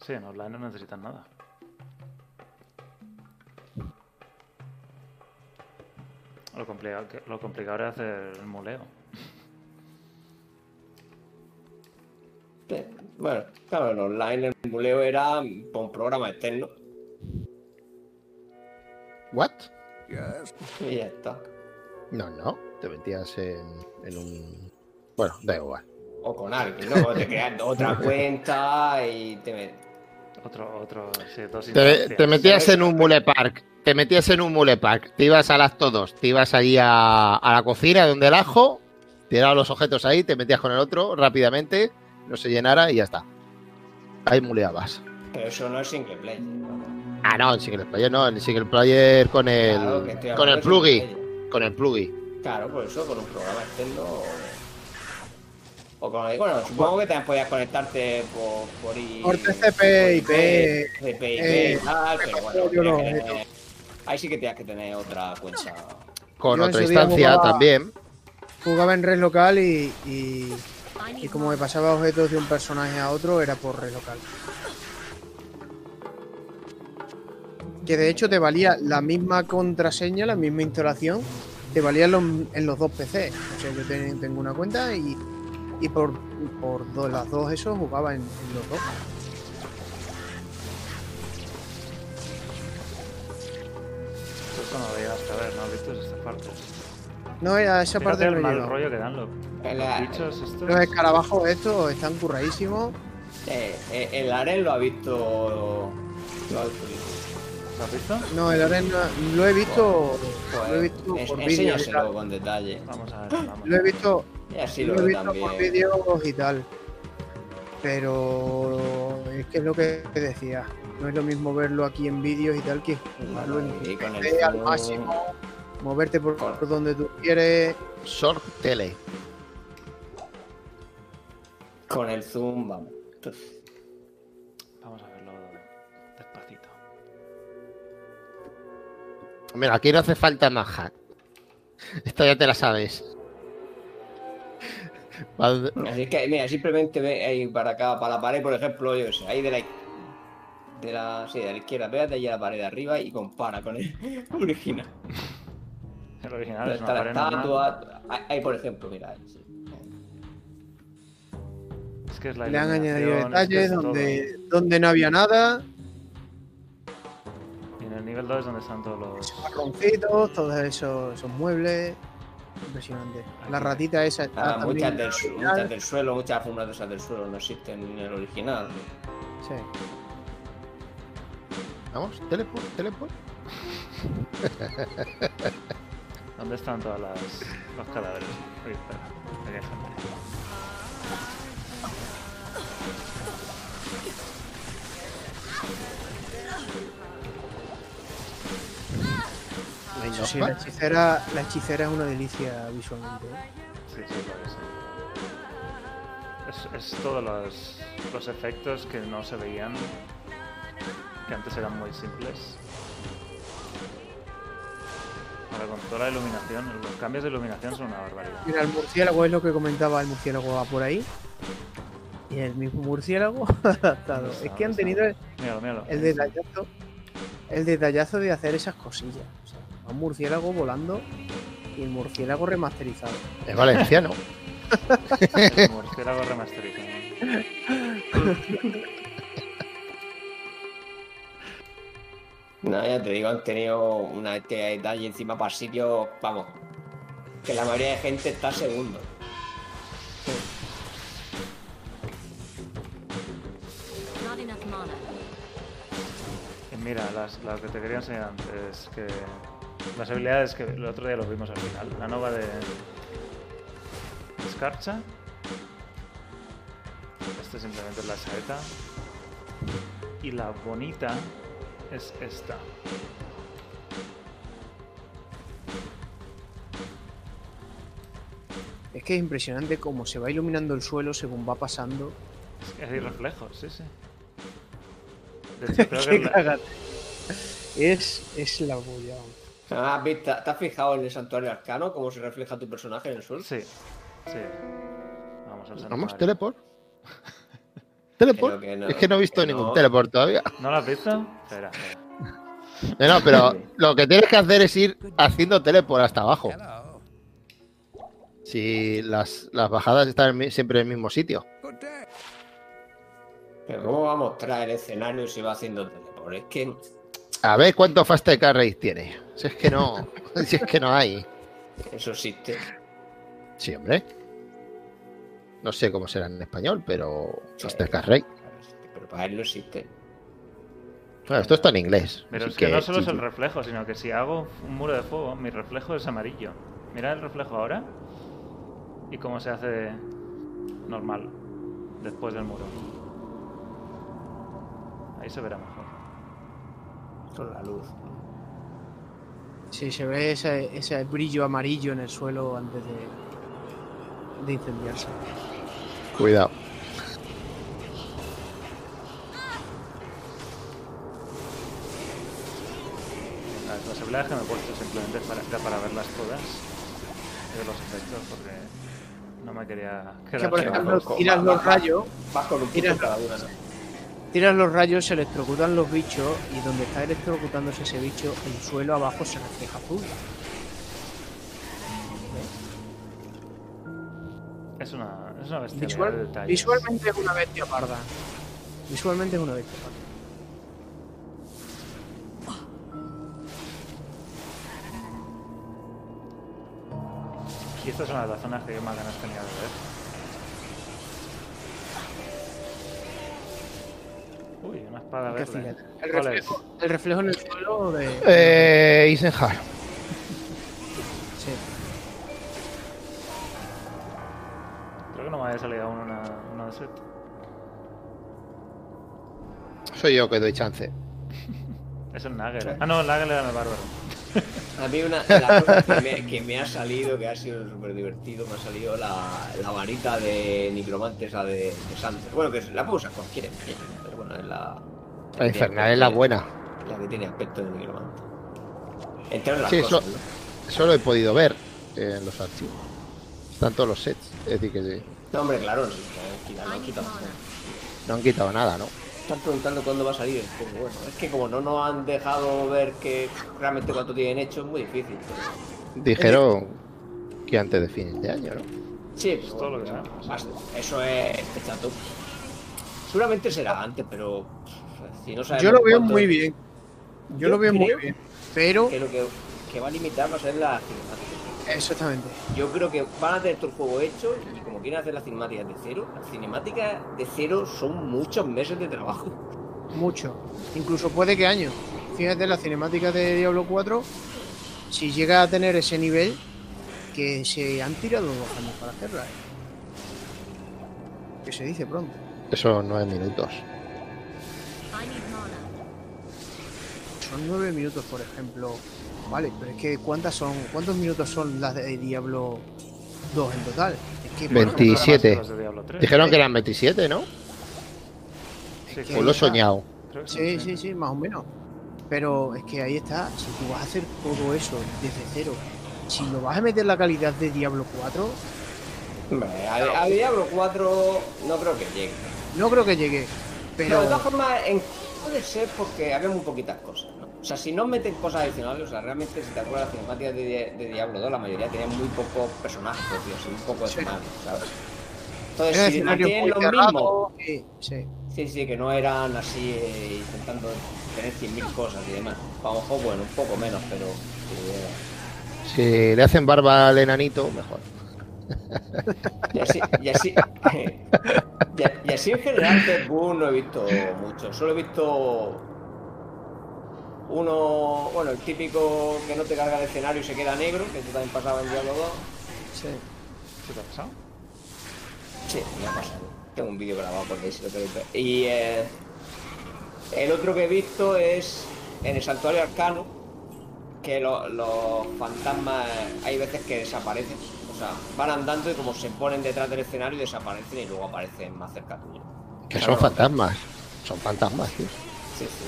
Sí, en online no necesitan nada. Lo complicado, lo complicado era hacer el muleo. Bueno, claro, en online el muleo era un programa externo. ¿What? Yes. Y ya está. No, no, te metías en, en un... Bueno, da igual. O con alguien, ¿no? Te creas otra cuenta y te Otro, otro, sí, dos Te, metías en un mule park, te metías en un mule park, te ibas a las todos, te ibas allí a, a la cocina donde el ajo, tirabas los objetos ahí, te metías con el otro rápidamente, no se llenara y ya está. Ahí muleabas. Pero eso no es single play. Ah, no, en single player no, en single player con el, Claro, con el plugin, player. con el plugin. Claro, por eso, con un programa externo. O, o con. Bueno, supongo que también podías conectarte por. Por, i- Por TCP, IP, TCP, IP eh, y tal, pero bueno. yo tenías no, que yo tener- ahí sí que tienes que tener otra cuenta. Con Yo otra instancia jugaba- también. Jugaba en red local y, y, y como me pasaba objetos de un personaje a otro, era por red local. Que de hecho te valía la misma contraseña, la misma instalación, te valía en los, en los dos PC. O sea, yo ten- tengo una cuenta y, y por, por do- las dos eso jugaba en, en los dos. Esto no lo llegaste a ver, ¿no? ¿Viste estas partes? No, a esa Fíjate parte el no mal rollo que dan los, los la- bichos estos. Los escarabajos estos están curradísimos. Eh, eh, el Aren lo ha visto. Lo ha visto. ¿Lo has visto? No, el arena lo he visto, Pues, lo he visto es- por y enséñaselo tal. con detalle. Vamos a ver, vamos. Lo he visto, Y así lo lo he visto por también. vídeos y tal. Pero es que es lo que decía. No es lo mismo verlo aquí en vídeos y tal que jugarlo en Y con el al zoom- máximo, moverte por, Con- por donde tú quieres. Short Tele. Con el zoom, vamos. Vamos Mira, aquí no hace falta más hack. Esta ya te la sabes. Va- Así que, mira, simplemente ve ahí para acá, para la pared, por ejemplo, yo sé, ahí de la, de la, sí, de la izquierda, pégate allí a la pared de arriba y compara con el original. El original es está la estatua, ahí, ahí, por ejemplo, mira. ahí, sí. Es que es la Le han añadido iluminación, es que detalles todo. donde, donde no había nada, el nivel 2 es donde están todos los... esos marroncitos, todos esos, esos muebles. Impresionante. La ratita esa está Ah, muchas, del, muchas suelo, muchas alfombras de esas del suelo no existen en el original. Sí. Vamos, teleport, teleport. ¿Dónde están todas las los cadáveres? Uy, espera, aquí hay gente. Sí, la hechicera, la hechicera es una delicia visualmente. ¿eh? Sí, sí, lo es. Es, es todos los, los efectos que no se veían, que antes eran muy simples. Ahora con toda la iluminación, los cambios de iluminación son una barbaridad. Mira, el murciélago es lo que comentaba, el murciélago va por ahí. Y el mismo murciélago adaptado. Es que han ¿Dónde tenido está? Míralo, míralo. el detallazo, el detallazo de hacer esas cosillas. Un murciélago volando y el murciélago remasterizado. Es valenciano. El murciélago remasterizado. No, ya te digo, han tenido una este detalle encima para sitios, vamos, que la mayoría de gente está segundo. Mira, las, las que te quería enseñar antes, que las habilidades que el otro día lo vimos al final. La nova de Escarcha. Este simplemente es la saeta. Y la bonita es esta. Es que es impresionante cómo se va iluminando el suelo según va pasando. Es que hay reflejos, sí, sí. De hecho, creo que Qué la-. Es, es la bulla. Ah, ¿has visto- ¿Te has fijado en el santuario arcano? ¿Cómo se refleja tu personaje en el suelo? Sí, sí. Vamos al Vamos, santuario. teleport. Teleport. Que no, es que no he visto que ningún no. teleport todavía. ¿No lo has visto? Espera, espera. No, no, pero lo que tienes que hacer es ir haciendo teleport hasta abajo. Si las, las bajadas están en mi- siempre en el mismo sitio. Pero ¿cómo va a mostrar el escenario si va haciendo teleport? Es que A ver cuánto fast carry tiene. Si es que no, si es que no hay. eso existe. Sí, hombre. No sé cómo será en español, pero Sí. fast carry. Pero para él no existe. Bueno, esto está en inglés. Pero es que, no solo es el reflejo, sino que si hago un muro de fuego, mi reflejo es amarillo. Mira el reflejo ahora y cómo se hace normal después del muro. Ahí se verá mejor. Con la luz. Sí, se ve ese, ese brillo amarillo en el suelo antes de, de incendiarse. Cuidado. Las, las habilidades que me he puesto simplemente para, para verlas todas y ver los efectos porque no me quería Que quedar por ciego. ejemplo, tiras los rayos, Vas con un punto Mira. cada una, ¿no? Tiras los rayos, se electrocutan los bichos y donde está electrocutándose ese bicho, el suelo abajo se refleja azul. Es una, es una de Visual- detalles. visualmente es una bestia parda. Visualmente es una bestia parda. Y esta es una de las zonas que yo más ganas tenía de ver. Uy, una espada verde. El ¿Cuál es? reflejo, el reflejo en el suelo de. Eh, Isenhar. Sí. Creo que no me había salido aún una, una de set. Soy yo que doy chance. Es el Nagel. Ah, no, el Nagel era el bárbaro. A mí una de las cosas que me, que me ha salido, que ha sido súper divertido, me ha salido la, la varita de Nigromante, esa de, de Sander. Bueno, que la puedo usar cualquiera, pero bueno, es la... infernal es la buena. La que tiene aspecto de Nigromante. Entre otras Sí, cosas, eso- ¿no? Eso lo he podido ver en los archivos. Están todos los sets. Es decir, que No, hombre, claro, sí, no han quitado. no han quitado nada, ¿no? Están preguntando cuándo va a salir el juego. Bueno, es que como no nos han dejado ver que realmente cuánto tienen hecho, es muy difícil. Dijeron que antes de fin de año, ¿no? Sí, Es todo lo que más- Eso es top. Seguramente será antes, pero si no sabemos Yo lo veo muy bien. Yo, Yo lo veo muy bien. Pero, Que lo que, que va a limitar va a ser la cinemática. exactamente. Yo creo que van a tener todo el juego hecho y como quieren hacer las cinemáticas de cero, las cinemáticas de cero son muchos meses de trabajo. Mucho. Incluso puede que años. Fíjate, la cinemática de Diablo 4, si llega a tener ese nivel, que se han tirado dos años para hacerla. ¿eh? Que se dice pronto. Esos nueve minutos. Son nueve minutos, por ejemplo. Vale, pero es que ¿cuántas son? ¿Cuántos minutos son las de Diablo 2 en total? Es que Veinte. bueno, 27. Los de Diablo 3. Dijeron que eran 27, ¿no? Sí, O lo he soñado. Sí, sí, sí, más o menos. Pero es que ahí está, si tú vas a hacer todo eso desde cero, si lo vas a meter la calidad de Diablo 4, Hombre, a, a Diablo 4 no creo que llegue. No creo que llegue. Pero Pero de todas formas, en- puede ser porque había muy poquitas cosas. ¿no? O sea, si no meten cosas adicionales, o sea, realmente si te acuerdas, las cinemáticas de, de Diablo 2, la mayoría tenían muy pocos personajes y muy poco Sí. escenario, ¿sabes? Entonces, si mantienen lo mismo, sí, sí. sí, sí, que no eran así eh, intentando tener 100.000 cosas y demás. A lo mejor, bueno, un poco menos, pero. sí, eh, Si le hacen barba al enanito, mejor. Y así, y así, y, así en general Dead Boon no he visto mucho. Solo he visto uno, bueno, el típico que no te carga el escenario y se queda negro, que también pasaba en Diablo 2. sí. ¿Qué te ha pasado? Sí, me ha pasado. Tengo un vídeo grabado porque ahí si lo queréis ver. Y eh, el otro que he visto es en el Santuario Arcano, que lo- los fantasmas hay veces que desaparecen. O sea, van andando y como se ponen detrás del escenario desaparecen y luego aparecen más cerca tuyo. Que Claro. son fantasmas. Son fantasmas, tío. Sí, sí.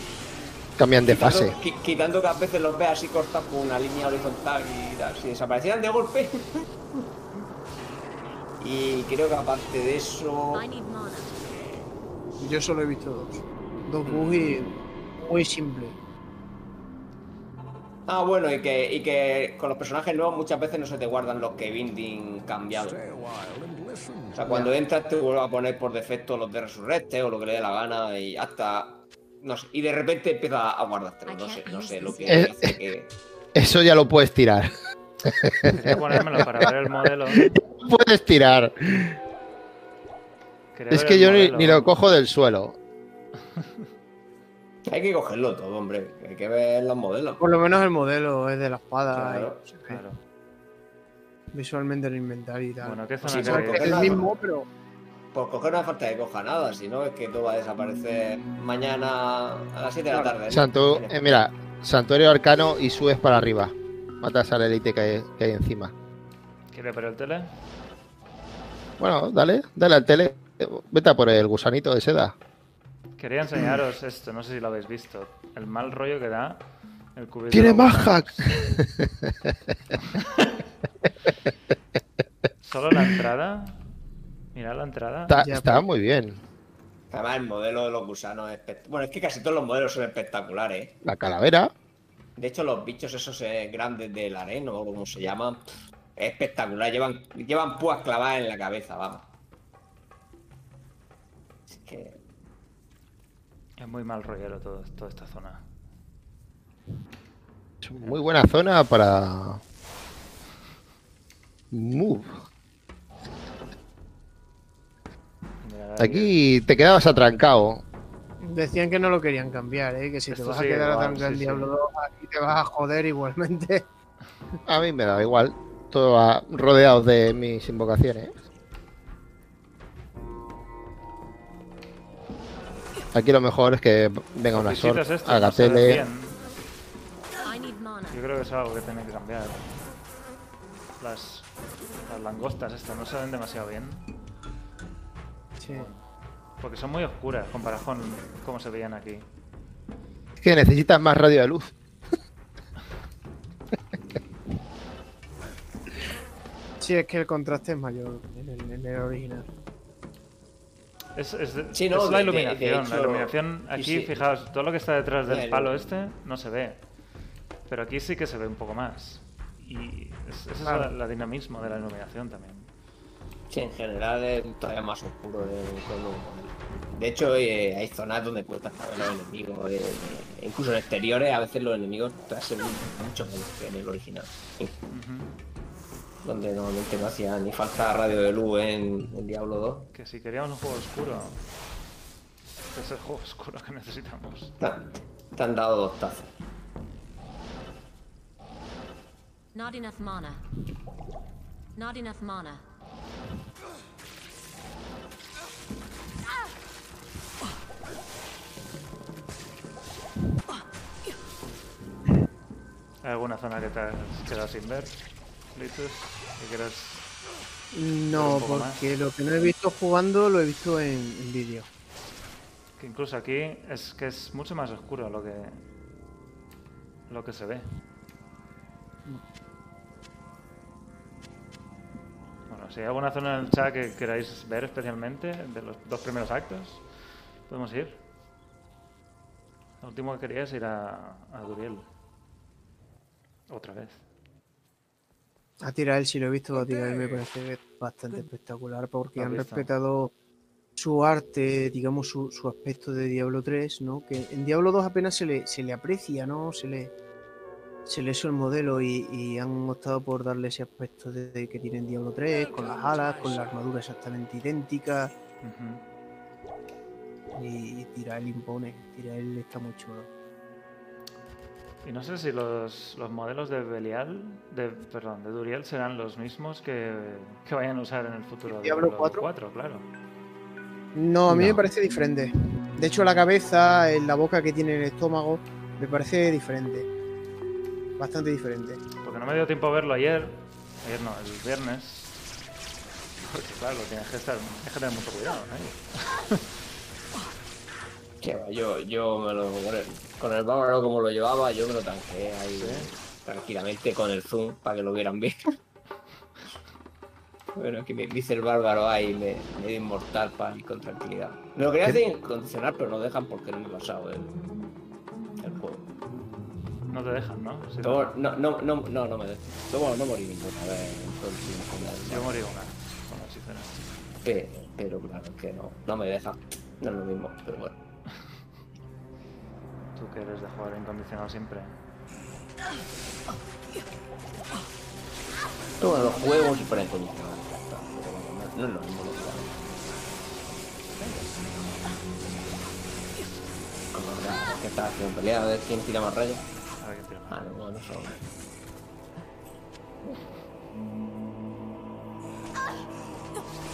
Cambian de Quitando, fase. qui- quitando que a veces los veas así cortados con una línea horizontal y tal. Si desaparecieran de golpe. y creo que aparte de eso. Mana. Yo solo he visto dos. Dos bugs y muy simple. Ah, bueno, y que, y que con los personajes nuevos muchas veces no se te guardan los que binding cambiados. O sea, cuando entras te vuelve a poner por defecto los de Resurrecte o lo que le dé la gana y hasta. No sé, y de repente empieza a guardártelo. No sé, no sé lo que Eh, hace que. Eso ya lo puedes tirar. Ponérmelo para ver el modelo. Puedes tirar. Es que yo ni lo cojo del suelo. Hay que cogerlo todo, hombre. Hay que ver los modelos. Por lo menos el modelo es de la espada. Claro, y Claro. Visualmente el inventario y tal. Bueno, ¿qué Sí, zona sí, porque- es el mismo, pero Por coger hace falta que coja nada, si no es que todo va a desaparecer mañana a las 7 de la tarde. ¿no? Santo, eh, mira, Santuario Arcano y subes para arriba. Matas al elite que hay, que hay encima. ¿Quiere ver el tele? Bueno, dale, dale al tele. Vete a por el gusanito de seda. Quería enseñaros esto, no sé si lo habéis visto. El mal rollo que da el cubito. ¡Tiene más hack! Solo la entrada. Mirad la entrada. Está, Ya, está pero- muy bien. Además, el modelo de los gusanos es espect- Bueno, es que casi todos los modelos son espectaculares. ¿eh? La calavera. De hecho, los bichos esos eh, grandes del areno, o como se llaman, es espectacular. Llevan, llevan púas clavadas en la cabeza, vamos. Es muy mal rollero todo, toda esta zona. Es muy buena zona para. Move. Aquí te quedabas atrancado. decían que no lo querían cambiar, ¿eh? que si te vas a quedar igual, atrancado sí, sí. Diablo 2, aquí te vas a joder igualmente. A mí me da igual. Todo va rodeado de mis invocaciones. Aquí lo mejor es que venga una haga no se ven tele. Yo creo que es algo que tiene que cambiar. Las, las langostas estas no se ven demasiado bien. Sí. Porque son muy oscuras comparado con cómo se veían aquí. Es que necesitas más radio de luz. Sí, es que el contraste es mayor en el, en el original. Es, es de- Sí, no, es la de- de- iluminación. de la iluminación aquí, sí. fijaos, todo lo que está detrás del palo este no se ve. Pero aquí sí que se ve un poco más. Y es- ese es Claro. la, la dinamismo de la iluminación también. Sí, en general es todavía más oscuro de todo. De hecho, eh, hay zonas donde puedes ver los enemigos. eh, incluso en exteriores, a veces los enemigos te hacen mucho menos que en el original. Ujú. Donde normalmente no hacía ni falta radio de luz en, en Diablo 2. Que si queríamos un juego oscuro, este es el juego oscuro que necesitamos. Te, te han dado dos tazas. Not enough mana. Not enough mana. ¿Hay alguna zona que te has quedado sin ver, Litus? Que quieras... No, más. porque lo que no he visto jugando lo he visto en, en vídeo. Que incluso aquí es que es mucho más oscuro lo que lo que se ve. Bueno, si hay alguna zona en el chat que queráis ver especialmente de los dos primeros actos, podemos ir. Lo último que quería es ir a, a Duriel. Otra vez. A Tirael, si lo he visto, a Tirael me parece bastante espectacular porque ¿Lo has han respetado su arte, digamos, su, su aspecto de Diablo 3, ¿no? Que en Diablo 2 apenas se le, se le aprecia, ¿no? Se le, se le hizo el modelo y, y han optado por darle ese aspecto de, de que tiene en Diablo 3, con las alas, con la armadura exactamente idéntica. Y, y Tirael impone, Tirael está muy chulo. Y no sé si los, los modelos de Belial, de, perdón, de Duriel serán los mismos que, que vayan a usar en el futuro de ¿Diablo 4? 4, claro. No, a mí No. me parece diferente. De hecho, la cabeza, la boca que tiene el estómago, me parece diferente. Bastante diferente. Porque no me dio tiempo a verlo ayer. Ayer no, el viernes. Porque claro, tienes que, estar, tienes que tener mucho cuidado. ¿eh? Que va, yo, yo me lo. Con el, con el bárbaro como lo llevaba, yo me lo tanqué ahí tranquilamente con el zoom para que lo vieran bien. Bueno, que me dice el bárbaro ahí me, me dio inmortal para ir con tranquilidad. Me lo quería hacer incondicional, pero no dejan porque no me he pasado el, el juego. No te dejan, ¿no? No, no, no, no, no me dejan. No morí ninguna vez en todo el tiempo. Yo morí una con la hechicera. Pero, pero claro, que no, no me dejan. No es lo mismo, pero bueno. Tú que eres de jugar incondicional siempre. Todos los juegos y por incondicional. No, es lo mismo. lo que ahora que estás haciendo pelea, a ver quién tira más rayos. A ver quién tira más. Ah, no, no son.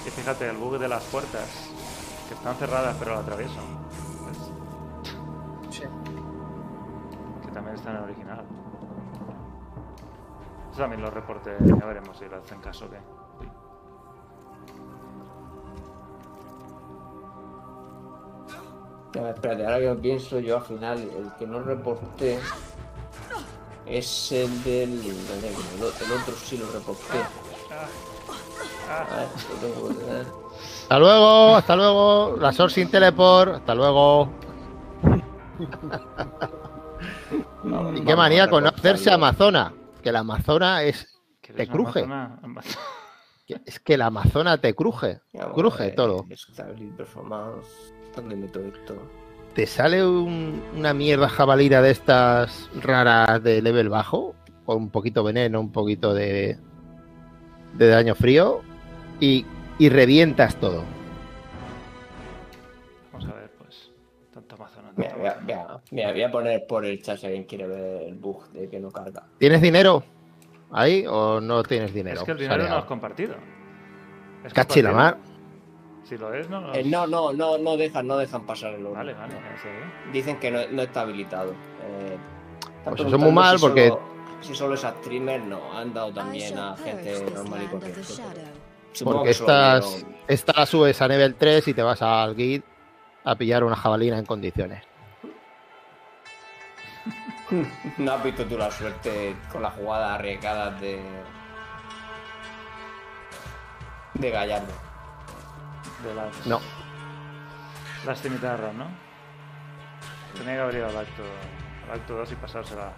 Y fíjate, el bug de las puertas. Que están cerradas pero lo atravieso. También está en el original. Eso también lo reporté. Ya veremos si lo hacen caso o qué. Uy. A ver, espérate, ahora que lo pienso, yo al final, el que no reporté es el del. el otro sí lo reporté. A ver, lo tengo que ver. Hasta luego, hasta luego. La Sor sin teleport, hasta luego. Y qué manía a con no hacerse reportarlo. Amazona. Que la Amazona es. ¿Qué Te cruje. Amazona? Es que la Amazona te cruje. Vamos a Cruje ver, todo. Stability Performance. ¿Dónde meto esto? Te sale un- una mierda jabalina de estas raras de level bajo. Con un poquito veneno, un poquito de. de daño frío. Y, y revientas todo. Mira, voy a, Amazona. voy a- mira, voy a poner por el chat si alguien quiere ver el bug de que no carga. ¿Tienes dinero? ¿Ahí? ¿O no tienes dinero? Es que el dinero no Saneado. es compartido. Es Cachi la compartido. mar. Si lo es, no. no. Eh, no, no, no, no dejan, no dejan pasar el oro. Vale, vale. ¿eh? Dicen que no, no está habilitado. Eh, Pues eso es muy mal, si porque- solo- si solo es a streamer, no. Han dado también a gente normal y corriente. Porque estas, esta la subes a nivel 3 y te vas al guide a pillar una jabalina en condiciones. No has visto tú la suerte con las jugadas arriesgadas de. de Gallardo. De las, No. Las cimitarras, ¿no? Tenía que haber ido al acto, al acto 2 y pasársela.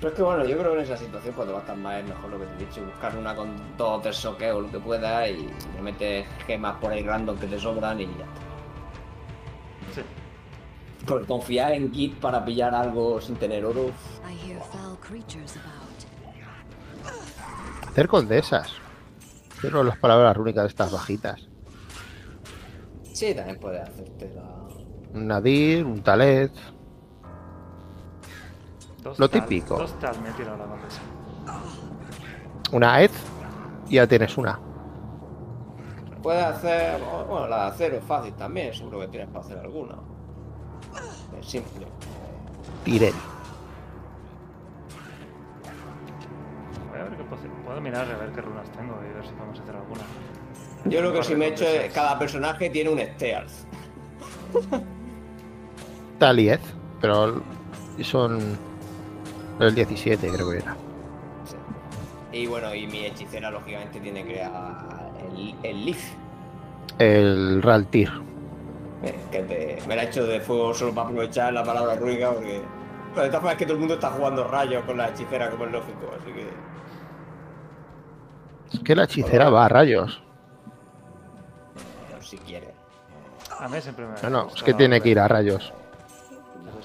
Pero es que bueno, yo creo que en esa situación cuando vas tan mal es mejor lo que te he dicho, buscar una con dos o tres soques o lo que puedas y le metes gemas por ahí random que te sobran y ya está. Sí. Porque confiar en Git para pillar algo sin tener oro. Hacer condesas. Quiero las palabras rúnicas de estas bajitas. sí, también puedes hacerte la... Un Nadir, un Talet. Dos Lo tal- típico. Dos tal me he tirado la condesa. Una Ed. Y ya tienes una. Puedes hacer, bueno, la de acero es fácil también, seguro que tienes para hacer alguna. Es simple. Tirel. Voy a ver qué puedo, puedo mirar a ver qué runas tengo y ver si podemos hacer alguna. Yo lo que sí me he hecho es, cada personaje tiene un Stealth. Tal y Ed. Pero son. El 17, creo que era. Sí. Y bueno, y mi hechicera lógicamente tiene que crear el, el Leaf. El Raltir. eh, Que te- me la he hecho de fuego solo para aprovechar la palabra rúnica porque... Pero de todas formas es que todo el mundo está jugando rayos con la hechicera como es lógico, así que... Es que la hechicera va a rayos. si quieres. A mí siempre me. No, no, es que tiene que ir a rayos.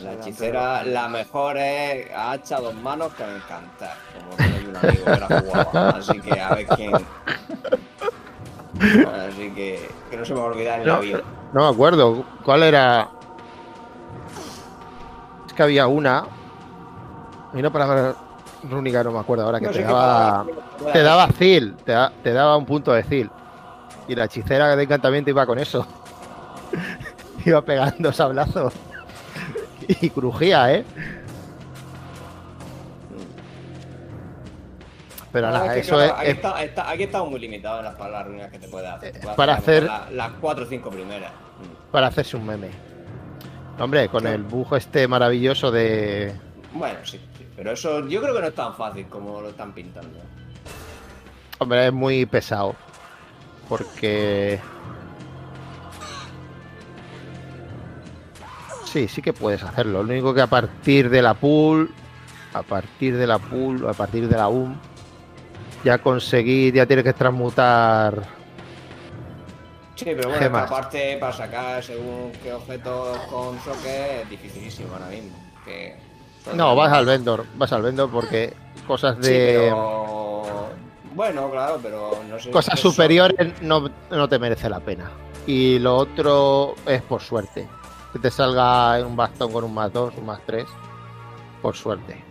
La hechicera, la mejor es a hacha dos manos que a encantar. Como tengo un amigo que la jugaba. Así que a ver quién. Así que, que no se me va a olvidar en la No, vida. no me acuerdo. ¿Cuál era? Es que había una. Hay una palabra rúnica, no me acuerdo ahora, que No te daba. Te daba Zil. Te, da- te daba un punto de Zil. Y la hechicera de encantamiento iba con eso. iba pegando sablazos. y crujía, ¿eh? Pero nada, es que, eso claro, es, aquí, es- está- está- aquí estamos muy limitados en las palabras rúnicas que te puedes hacer. Te puedes para hacer- la- las cuatro o cinco primeras. Para hacerse un meme. Hombre, con el bug este maravilloso de. Bueno, sí, sí, pero eso yo creo que no es tan fácil como lo están pintando. Hombre, es muy pesado. Porque. Sí, sí que puedes hacerlo. Lo único que a partir de la pool, a partir de la pool, a partir de la UM, ya conseguir, ya tienes que transmutar. Sí, pero bueno, Gemas. esta parte para sacar según qué objetos con soque es dificilísimo ahora mismo. Que No, vas al vendor, vas al vendor porque cosas Sí, de. pero... Bueno, claro, pero no sé. Cosas superiores no, no te merece la pena. Y lo otro es por suerte. Que te salga un bastón con un más 2, un más 3. Por suerte.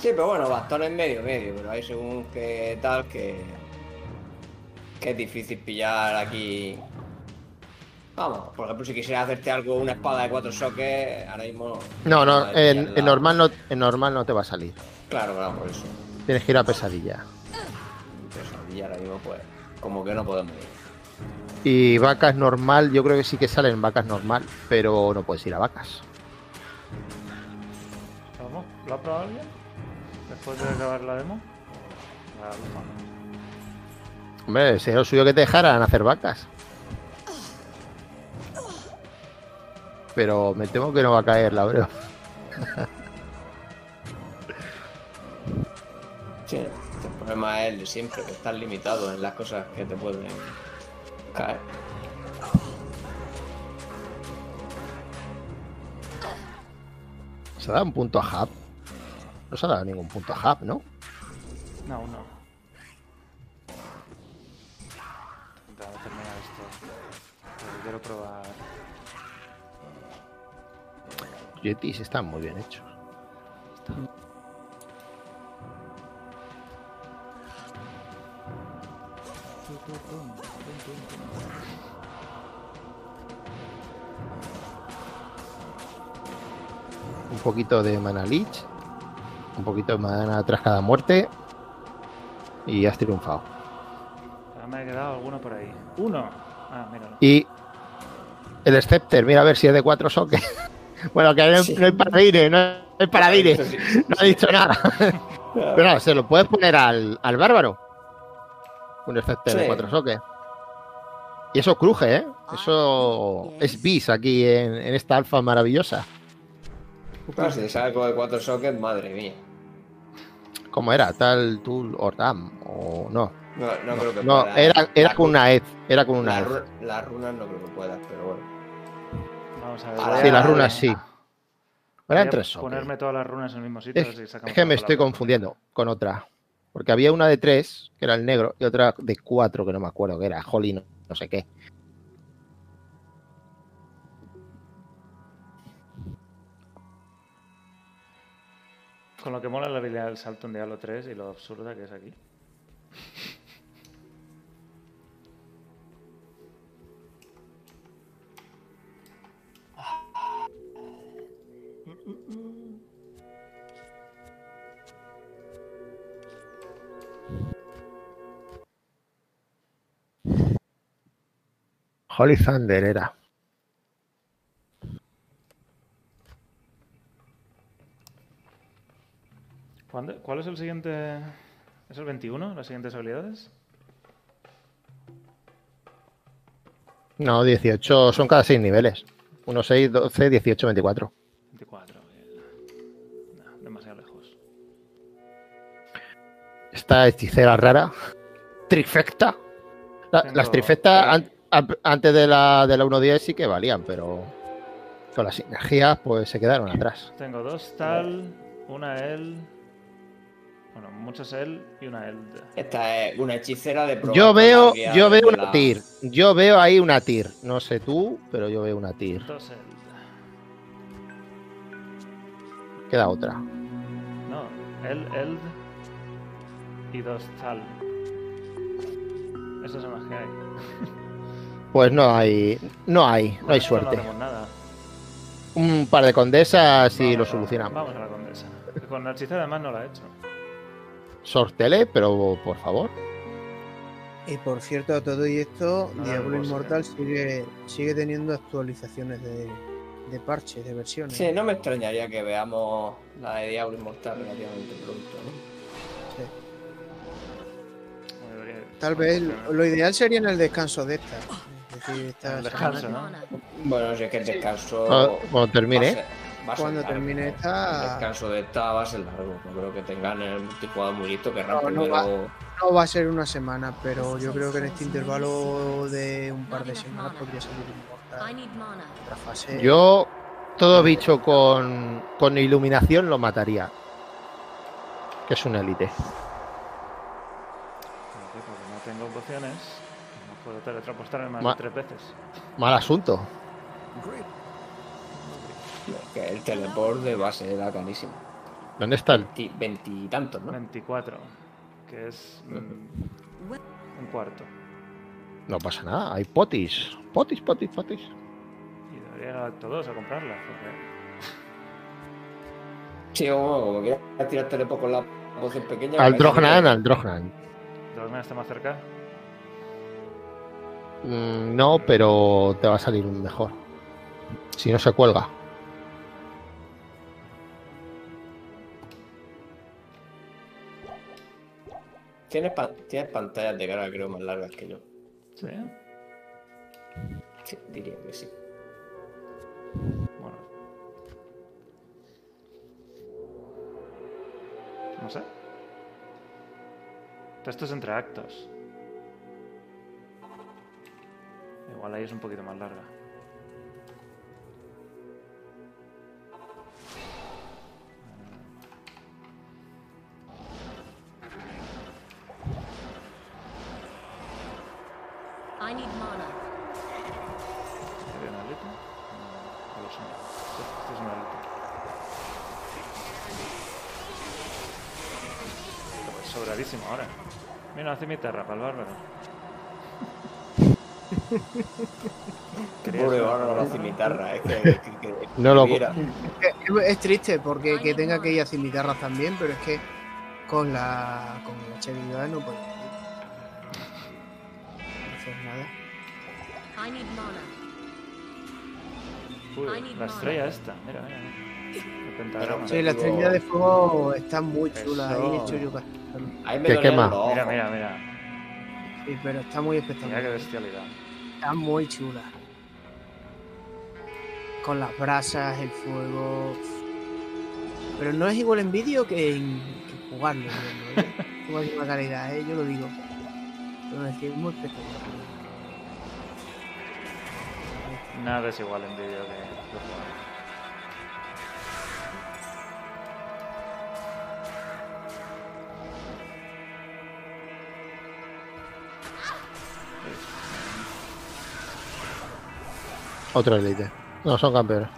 Sí, pero bueno, bastones medio, medio, pero hay según qué tal que. que es difícil pillar aquí. Vamos, por ejemplo, si quisieras hacerte algo, una espada de cuatro soques, ahora mismo. No, no, en, en normal no, en normal no te va a salir. Claro, claro, por eso. Tienes que ir a pesadilla. Pesadilla ahora mismo, pues. Como que no podemos ir. Y vacas normal, yo creo que sí que salen vacas normal, pero no puedes ir a vacas. ¿Vamos? ¿Lo ha probado alguien? Después de acabar la demo. La. Hombre, sería lo suyo que te dejaran hacer vacas. Pero me temo que no va a caer la breva. Sí, el problema es el de siempre, que estás limitado en las cosas que te pueden ¿Se da un punto a Hub? No se ha dado ningún punto a Hub, ¿no? No, no. Terminar esto. Quiero probar. Yetis están muy bien hechos. Un poquito de mana lich, un poquito de mana tras cada muerte y has triunfado. Ahora me ha quedado alguno por ahí. ¡Uno! Ah, míralo. Y el Scepter, mira a ver si es de cuatro soques. bueno, que no, Sí. no hay paradines, no hay paradines. Sí. No ha dicho nada. Pero no, se lo puedes poner al, al bárbaro. Un efecto de cuatro soques. Y eso cruje, ¿eh? Eso es bis aquí en, en esta alfa maravillosa. Claro, si te sale con el cuatro sockets, madre mía. ¿Cómo era? Tal Tool or Dam o no. No, no, creo que No, pueda. era, era con una EZ. Era con una ru- Las runas no creo que puedas, pero bueno. Vamos a ver. Ah, Sí, las runas sí. voy Eran a tres soques. Ponerme todas las runas en el mismo sitio. Es, es que me estoy confundiendo con otra. Porque había una de tres, que era el negro, y otra de cuatro, que no me acuerdo, que era Holly, no, no sé qué. Con lo que mola la habilidad del salto en Diablo 3 y lo absurda que es aquí. Holy Thunder era. ¿Cuándo- ¿Cuál es el siguiente? ¿Es el 21? ¿Las siguientes habilidades? No, 18, son cada seis niveles. 1, 6, 12, 18, 24. 24. bien. No, demasiado lejos. Esta hechicera rara. Trifecta. La- Tengo- Las trifectas an- an- antes de la, de la 1.10 sí que valían, pero con las sinergias pues se quedaron atrás. Tengo dos tal, una el. Bueno, muchas el y una eld. Esta es una hechicera de probar Yo veo, yo veo una la- tir. Yo veo ahí una tir. No sé tú, pero yo veo una tir. Dos eld. Queda otra. No, el eld y dos tal. Esas son las que hay. Pues no hay, no hay, no hay suerte. No haremos nada. Un par de condesas y Vamos lo a- solucionamos. Vamos a la condesa. Con la hechicera además no la he hecho. Sortele, pero por favor. Y por cierto, a todo y esto, No, Diablo no, Inmortal sigue, sigue teniendo actualizaciones de, de parches, de versiones. Sí, no me extrañaría que veamos la de Diablo Inmortal relativamente pronto, ¿no? Debería- Tal vez lo, ideal sería en el descanso de esta. Es decir, esta El semana. descanso, ¿no? Bueno, si es que el descanso. Cuando, cuando termine. Cuando largo. termine El esta, descanso de esta va a ser largo. No creo que tengan el multijugador muy listo. Querrán No, no va. no va a ser una semana, pero yo creo que en este intervalo de un par de semanas podría salir. Otra fase. Yo, todo bicho con, con iluminación lo mataría. Que es un élite. No tengo pociones. No puedo teletransportarme más Ma- de tres veces. Mal asunto. Que el teleport de base era carísimo. ¿Dónde está el Veinti- Veintitantos, ¿no? 24. Que es mm, un cuarto. No pasa nada, hay potis. Potis, potis, potis. Y debería ir a Acto 2 a comprarla. Porque Sí, como, como quieras tirar teleport con la poción pequeña. Al Drognan, al Drognan. Drogman está más cerca. Mm, no, pero te va a salir un mejor. Si no se cuelga. Tienes, pa- tienes pantallas de cara, creo, más largas que yo. Sí. Sí, diría que sí. Bueno. No sé. Esto es entre actos. Igual ahí es un poquito más larga. I need mana. ¿Sería una aleta? No, no lo sé. Esto es una aleta. Sobradísimo ahora. Mira, hace mi terra para el bárbaro. Pobre bárbaro la cimitarra, es que. que- que- No lo-. Es, es triste porque que tenga que ir a cimitarras también, pero es que con la con el HBI no puede Uy, la estrella esta, mira, mira. mira. Pentagrama. Sí, la Trinidad de Fuego está muy chula. Eso. Ahí casi. Ahí me quema. Mira, mira, mira. Sí, pero está muy Mira qué espectacular. bestialidad. Está muy chula. Con las brasas, el fuego. Pero no es igual en vídeo que en que jugarlo. Tengo aquí una calidad, ¿eh? yo lo digo. Pero es que es muy espectacular. Nada es igual en vídeo que que jugar. Otro elite. No, son campeones.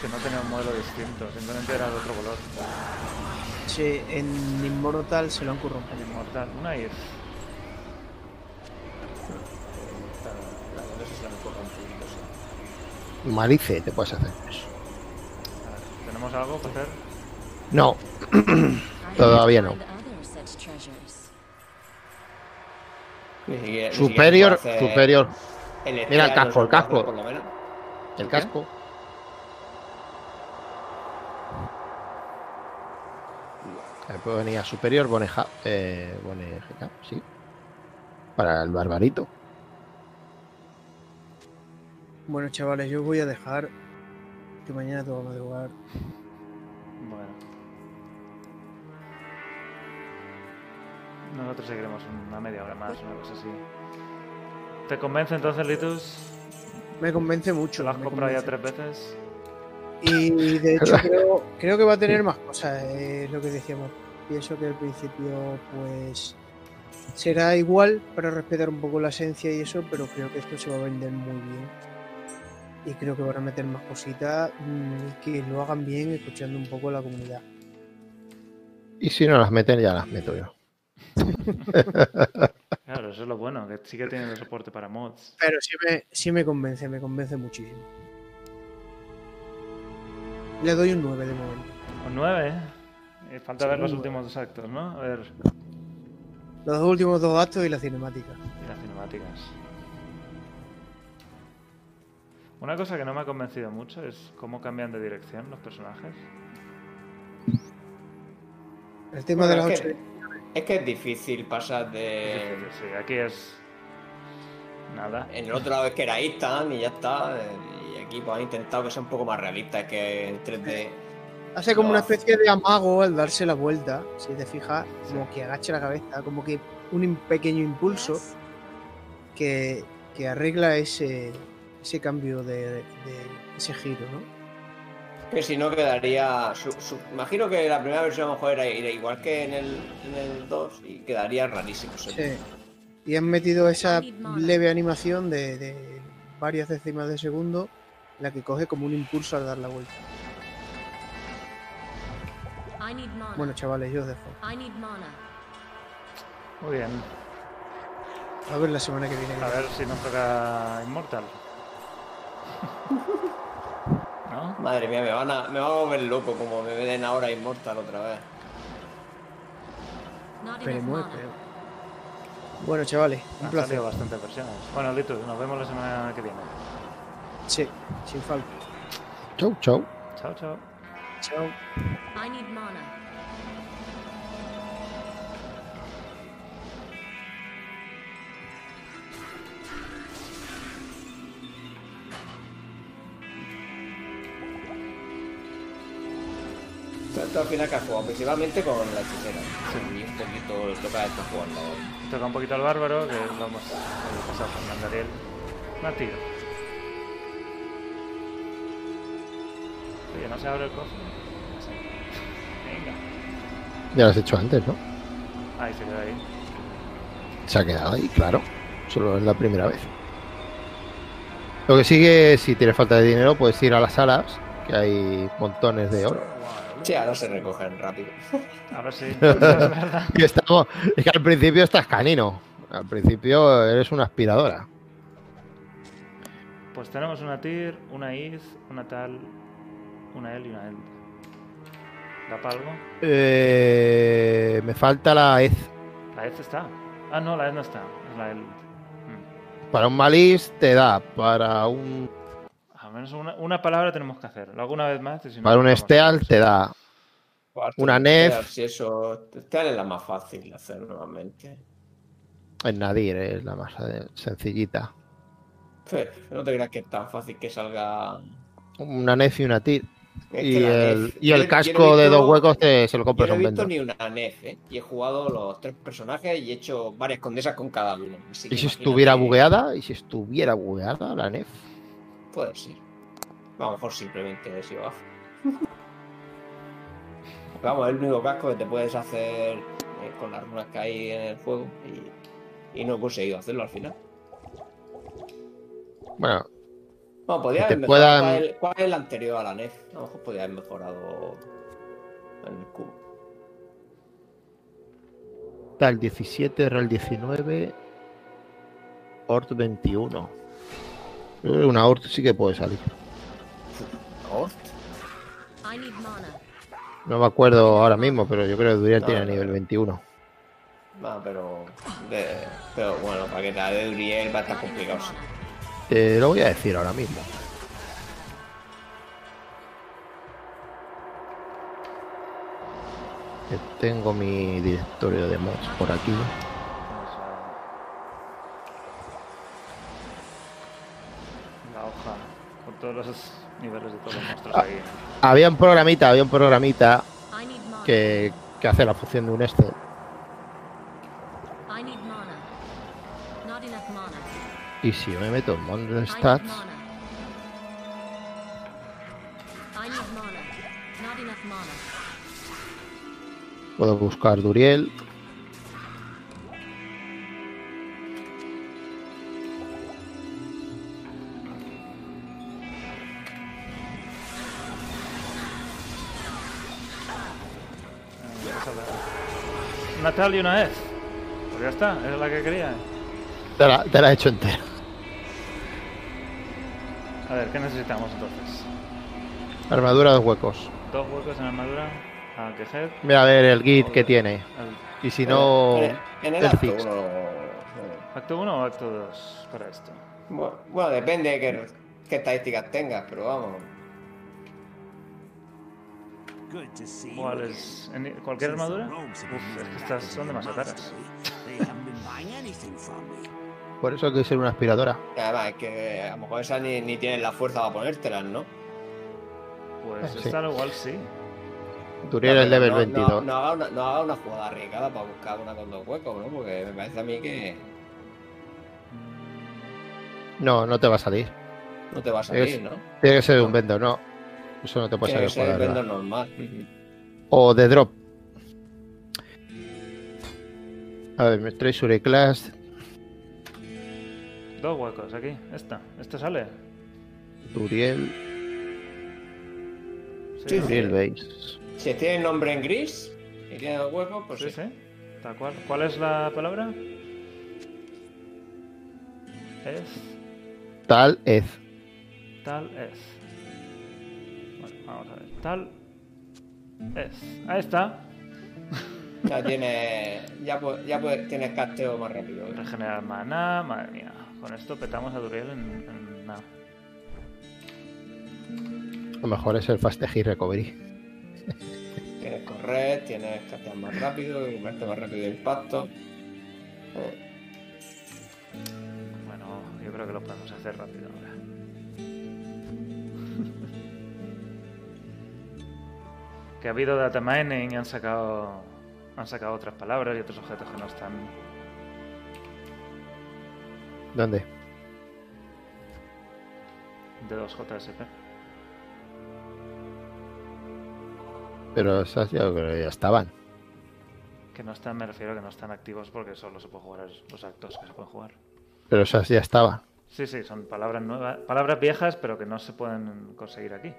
Que no tenía un modelo distinto, simplemente era de otro color. Sí, en Immortal se lo han currado poco. inmortal, una sí. Malice te puedes hacer eso. A ver, ¿Tenemos algo para hacer? No, Todavía no. Ni siquiera- ni superior, superior. el Mira el casco, el casco. Por lo menos. El casco. Puede venir a superior, boneja, eh, boneja, sí. Para el barbarito. Bueno, chavales, yo voy a dejar que mañana tengo que madrugar. Bueno. Nosotros seguiremos una media hora más, una cosa así. ¿Te convence entonces, Litus? Me convence mucho. ¿Te lo has comprado ya tres veces? Y de hecho creo, creo que va a tener más cosas, eh, es lo que decíamos. Pienso que al principio pues será igual para respetar un poco la esencia y eso, pero creo que esto se va a vender muy bien. Y creo que van a meter más cositas mm, y que lo hagan bien escuchando un poco la comunidad. Y si no las meten, ya las meto yo. Claro, eso es lo bueno, que sí que tienen el soporte para mods. Pero sí me, sí me convence, me convence muchísimo. Le doy un 9 de momento. Un 9, ¿eh? Falta Sí, ver los últimos dos actos, ¿no? A ver, Los dos últimos dos actos y la cinemática. y las cinemáticas. Una cosa que no me ha convencido mucho es cómo cambian de dirección los personajes. El tema Bueno, de las es, que, 8 es que es difícil pasar Es de. difícil, sí, aquí es. Nada. En el otro lado es que era instant y ya está. eh, Y aquí pues han intentado que sea un poco más realista que en 3D. Hace como una especie de amago al darse la vuelta, si te fijas, como que agacha la cabeza, como que un pequeño impulso que, que arregla ese, ese cambio de, de- ese giro, ¿no? Que si no quedaría. su- su- imagino que la primera versión a lo mejor era, era igual que en el, en el 2 y quedaría rarísimo. Sí. Y han metido esa leve animación de, de varias décimas de segundo, la que coge como un impulso al dar la vuelta. Bueno, chavales, yo os dejo. Muy bien. A ver la semana que viene. A ver si nos toca Immortal. ¿No? Madre mía, me van, a, me van a volver loco como me den ahora Immortal otra vez. Mana. esperemos. Bueno, chavales, un Han placer. bastantes versiones. Bueno, Litus, nos vemos la semana que viene. Sí, sin falta. Chau, chau. Chao, chao. Chao. I need mana. Esto al final que has jugado principalmente con la hechicera. Y un poquito le toca a estos jugadores. Toca un poquito al bárbaro, que vamos a pasar con Mandariel. Tiro. Oye, no se abre el cofre. Ya lo has hecho antes, ¿no? Ahí se queda ahí. Se ha quedado ahí, claro. Solo es la primera vez. Lo que sigue, si tienes falta de dinero, puedes ir a las salas, que hay montones de oro. Sí, ahora se recogen rápido. Ahora sí, es verdad. Y estamos, es que al principio estás canino. Al principio eres una aspiradora. Pues tenemos una TIR, una IZ, una tal, una L y una L. ¿Da para algo? Eh, me falta la EZ. La EZ está. Ah, no, la EZ no está. Es la L. Mm. Para un Malis te da, para un, Al menos una, una palabra tenemos que hacer. Lo hago una vez más. y si no, para un vamos a- Steal te da. Una nef. Si eso. Esta es la más fácil de hacer normalmente. El Nadir es la más eh, sencillita. Fe, No te creas que es tan fácil que salga. Una NEF y una TIR. Es Y el, nef- y yo- el yo no casco de dos huecos te, se lo Yo compras no a he visto ni una NEF, ¿eh? Y he jugado los tres personajes y he hecho varias condesas con cada uno. Así ¿Y si estuviera bugueada? ¿Y si estuviera bugueada la NEF? Puede ser. A lo mejor simplemente he sido gafo. Vamos, es el único casco que te puedes hacer eh, con las runas que hay en el juego y, y no he conseguido hacerlo al final. Bueno, Bueno, podría Que haber te mejorado. puedan- ¿Cuál, es, cuál es el anterior a la NEF? A lo mejor podría haber mejorado el cubo. está el 17, RAL 19, ORT 21. Yo creo que Una ORT sí que puede salir. Ort. No me acuerdo ahora mismo, pero yo creo que Duriel No, tiene no, nivel no. 21. No, pero. de- pero bueno, para que te la de Uriel va a estar complicado. sí. Te lo voy a decir ahora mismo. Que tengo mi directorio de mods por aquí. La hoja con todos los niveles de todos los monstruos Ah. ahí. Había un programita, había un programita que, que hace la función de un Excel. I need mana. Not enough mana. Y si yo me meto en Monster Stats, mana. I need mana. Not enough mana. puedo buscar Duriel. Eh, la- Una tal y una vez. Pues ya está, es la que quería. Te la, te la he hecho entera. A ver, ¿qué necesitamos entonces? Armadura de huecos. Dos huecos en armadura. A que head. Mira a ver el git que tiene. El- Y si no, En el, en el el acto fix. uno, eh, ¿Acto 1 o acto 2 para esto? Bueno, bueno, depende de qué, qué estadísticas tengas, pero vamos. Good to see ¿Cuál es? ¿En cualquier armadura? Uf, es que estas son demasiado caras. Por eso hay que ser una aspiradora. Además, es que a lo mejor esas ni, ni tienen la fuerza para ponértelas, ¿no? Pues Sí. esta igual sí. Duriel No, el level no, 22. No, no haga una, no haga una jugada arriesgada para buscar una con dos huecos, ¿no? Porque me parece a mí que No, no te va a salir. no te va a salir, Es- ¿no? Tiene que ser un vendor, no. Eso no te puede Tiene que salir ser por el arriba. vendor normal. O de drop. A ver, me Treasury Class, Dos huecos aquí. Esta. ¿Esta sale? Duriel, Sí, Duriel. Base. Si tiene nombre en gris y tiene dos huecos, pues Sí, sí. sí. Tal cual. ¿Cuál es la palabra? Es. Tal es. Tal es. Bueno, vamos a ver. Tal es. Ahí está. Ya tiene. Ya, ya puede- tienes casteo más rápido. ¿eh? Regenerar maná. Madre mía. Con esto petamos a Duriel en, en nada. Lo mejor es el Fast Recovery. Tienes correr, tienes castear más rápido, moverte más rápido de impacto. Bueno, yo creo que lo podemos hacer rápido ahora. que ha habido data mining y han sacado han sacado otras palabras y otros objetos que no están ¿Dónde? de 2JSP. Pero esas ya, creo que ya estaban. Que no están, me refiero a que no están activos porque solo se puede jugar los actos que se pueden jugar. Pero esas ya estaban. Sí, sí, son palabras nuevas, palabras viejas, pero que no se pueden conseguir aquí.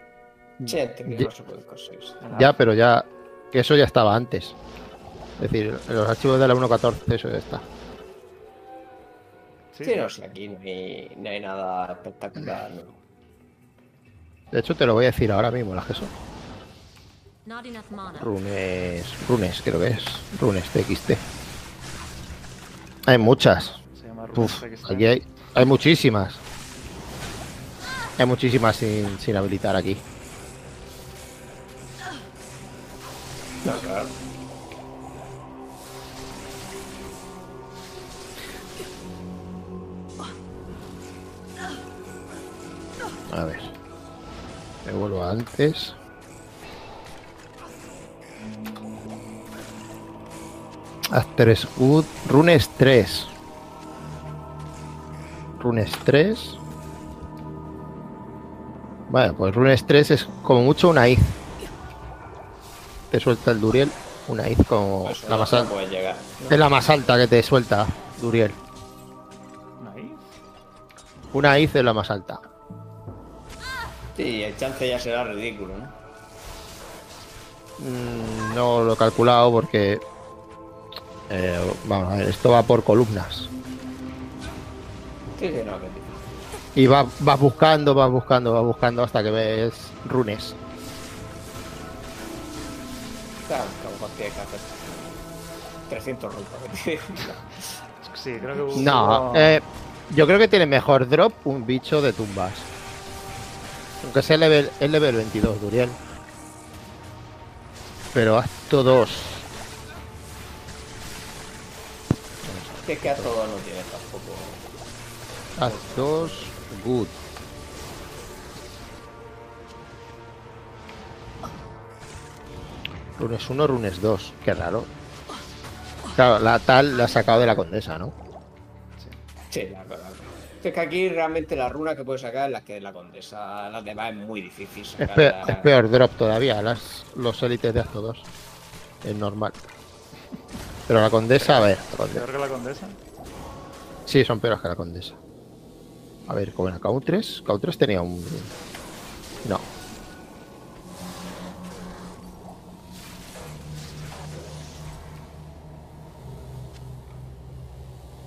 Sí, Ya- no se puede conseguir. Ya, pero ya. Que eso ya estaba antes. Es decir, en los archivos de la 1.14 eso ya está. Sí, Sí, no sé, aquí no hay, no hay nada espectacular. ¿no? De hecho, te lo voy a decir ahora mismo, las que son. Runes. Runes, creo que es. Runes TXT. Hay muchas. Se llama Uf, Runes XT. aquí hay, hay muchísimas. Hay muchísimas sin, sin habilitar aquí. No, claro. A ver. Me vuelvo a antes. After Good. Runes 3. Runes 3. Vale, pues Runes 3 es como mucho una iz. Te suelta el Duriel. Una iz como Eso la no, más no alta. llegar. Es la más alta que te suelta Duriel. Ahí. Una iz es la más alta. Sí, el chance ya será ridículo, ¿no? Mm, No lo he calculado porque. eh, vamos a ver, esto va por columnas. Sí, sí, no, que. Y va- vas buscando, vas buscando, vas buscando hasta que ves runes. Claro, como tienes que hacer 300 rutas. Sí, creo que. No, eh, yo creo que tiene mejor drop un bicho de tumbas. Aunque sea level, es level 22, Duriel. Pero acto 2. que es que a todos no tienes tampoco. Acto 2, good. Runes 1, runes 2. Qué raro. Claro, la tal la ha sacado de la condesa, ¿no? Sí, la verdad. Es que aquí realmente la runa que puedes sacar es la que es la condesa. Las demás es muy difícil Es, peor, es peor drop todavía, las, los élites de acto 2. Es normal. Pero la condesa, a ver. condesa- Peor que la condesa. Sí, son peores que la condesa. A ver, como la K3. K3 tenía un. No.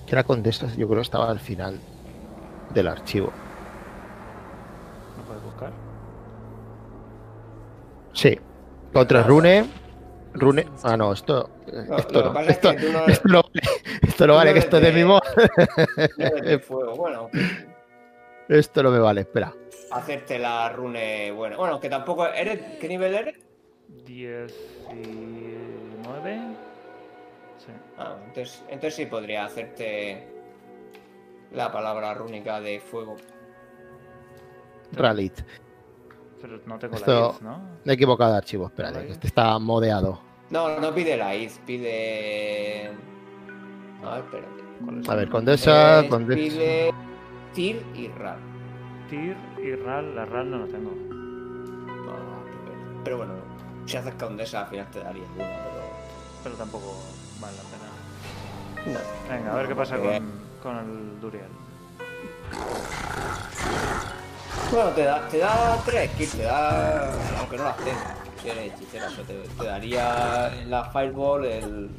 Que la condesa, yo creo que estaba al final del archivo. ¿No puedes buscar? Sí. Contra Rune. Rune. Ah, no, esto. Lo- Esto lo no. es Esto, que no- esto no vale. Esto no vale, no que esto es de de- mi mod. No fuego. Bueno, Esto no me vale, espera. hacerte la rune. Bueno, bueno, que tampoco. ¿Eres, ¿Qué nivel eres? 19. Sí. Ah, entonces, entonces sí podría hacerte la palabra rúnica de fuego. Ralit. Pero no tengo Esto- la iz, ¿no? Me he equivocado de archivo, espérate, que este está modeado. No, no pide la iz, pide. A ver, espérate. A ver, condesa, Eh, condesa. Pide Tir y Ral. Tir y Ral. La Ral no la tengo. No, pero, pero bueno, si haces condesa al final te daría alguna, pero. Pero tampoco vale la pena. No. Venga, a ver qué pasa con, con el Duriel. Bueno, te da, te da tres kills, te da. Aunque no las tengas. Si eres hechicera, o sea, te, te daría la Fireball, el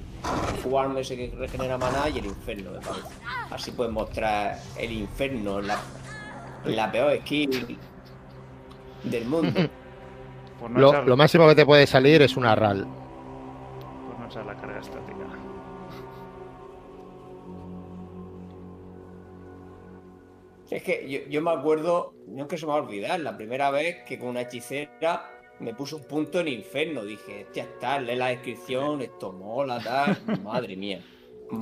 Swarm ese que regenera maná y el Inferno, me parece. Así puedes mostrar el Inferno, la, la peor skill del mundo. No, Lo, lo máximo que te puede salir es una RAL. por no echar la carga Es que yo, yo me acuerdo, no es que se me va a olvidar, la primera vez que con una hechicera me puso un punto en infierno. Dije, ya está, lee la descripción, esto mola, tal. Madre mía.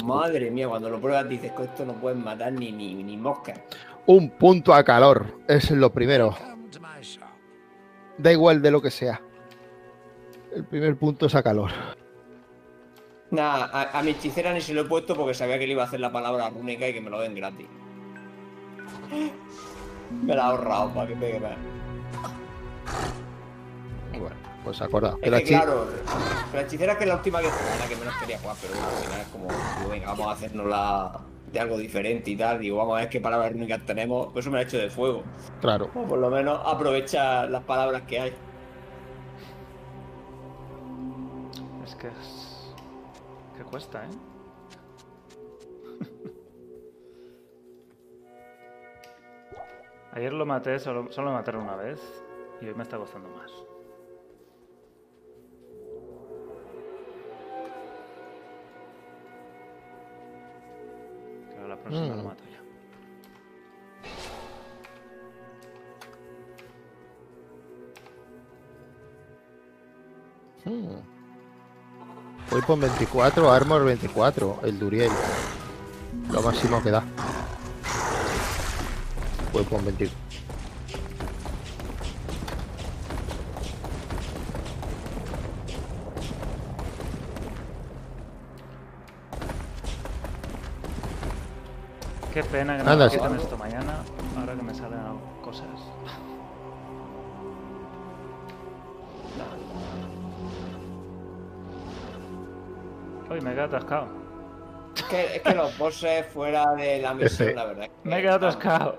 Madre mía, cuando lo pruebas dices que esto no puedes matar ni, ni, ni moscas. Un punto a calor, es lo primero. Da igual de lo que sea. El primer punto es a calor. Nada, a, a mi hechicera ni se lo he puesto porque sabía que le iba a hacer la palabra rúnica y que me lo den gratis. Me la he ahorrado para que pegue más. Bueno, pues acordado. Es que la claro, la hechicera que es la última que jugué, la que menos quería jugar, pero bueno, al final es como, digo, venga, vamos a hacernos la, de algo diferente y tal. Digo, vamos a ver qué palabras únicas tenemos. Pues eso me ha hecho de fuego. Claro. O por lo menos aprovechar las palabras que hay. Es que es... que cuesta, ¿eh? Ayer lo maté, solo, solo me mataron una vez y hoy me está costando más. Claro, la próxima lo Mm. mato ya. Hmm. Weapon 24, Armor 24, el Duriel. Lo máximo que da. Weapon 24. Qué pena que no me sí. quiten esto mañana, ahora que me salen cosas. Uy, me he quedado atascado. Es que, es que los bosses fuera de la misión, la verdad. que Me he quedado están- atascado.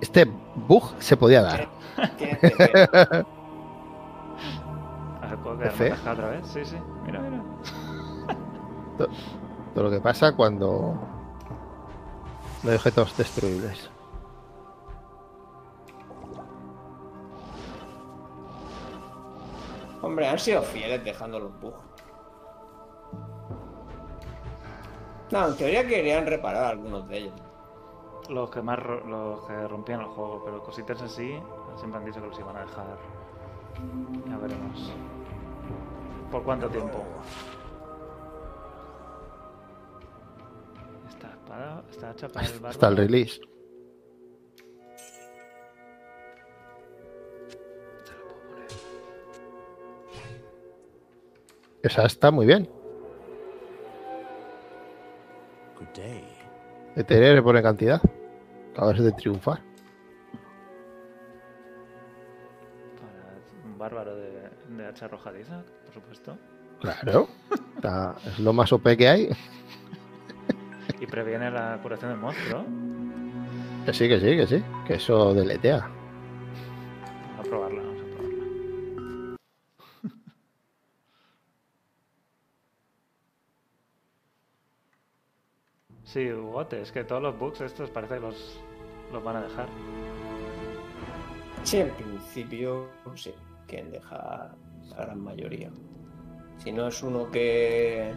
Este bug se podía dar. tienen que- A ver, ¿puedo quedarme F. atascado otra vez? Sí, sí. Mira, mira. Todo lo que pasa cuando no hay objetos destruibles. Hombre, han sido fieles dejando los bugs. No, en teoría querían reparar algunos de ellos. Los que más ro- los que rompían el juego, pero cositas así siempre han dicho que los iban a dejar. Ya veremos. ¿Por cuánto tiempo? Esta espada está hecha para el. Hasta el release. Esa está muy bien. Good day. Le pone cantidad. Acabas de triunfar. Para un bárbaro de, de hacha arrojadiza, por supuesto. Claro. Está- es lo más OP que hay. Y previene la curación del monstruo. Que sí, que sí, que sí. Que eso deletea. Sí, Hugote, es que todos los bugs estos parece que los, los van a dejar. Sí, en principio, sí, quieren dejar la gran mayoría. Si no es uno que.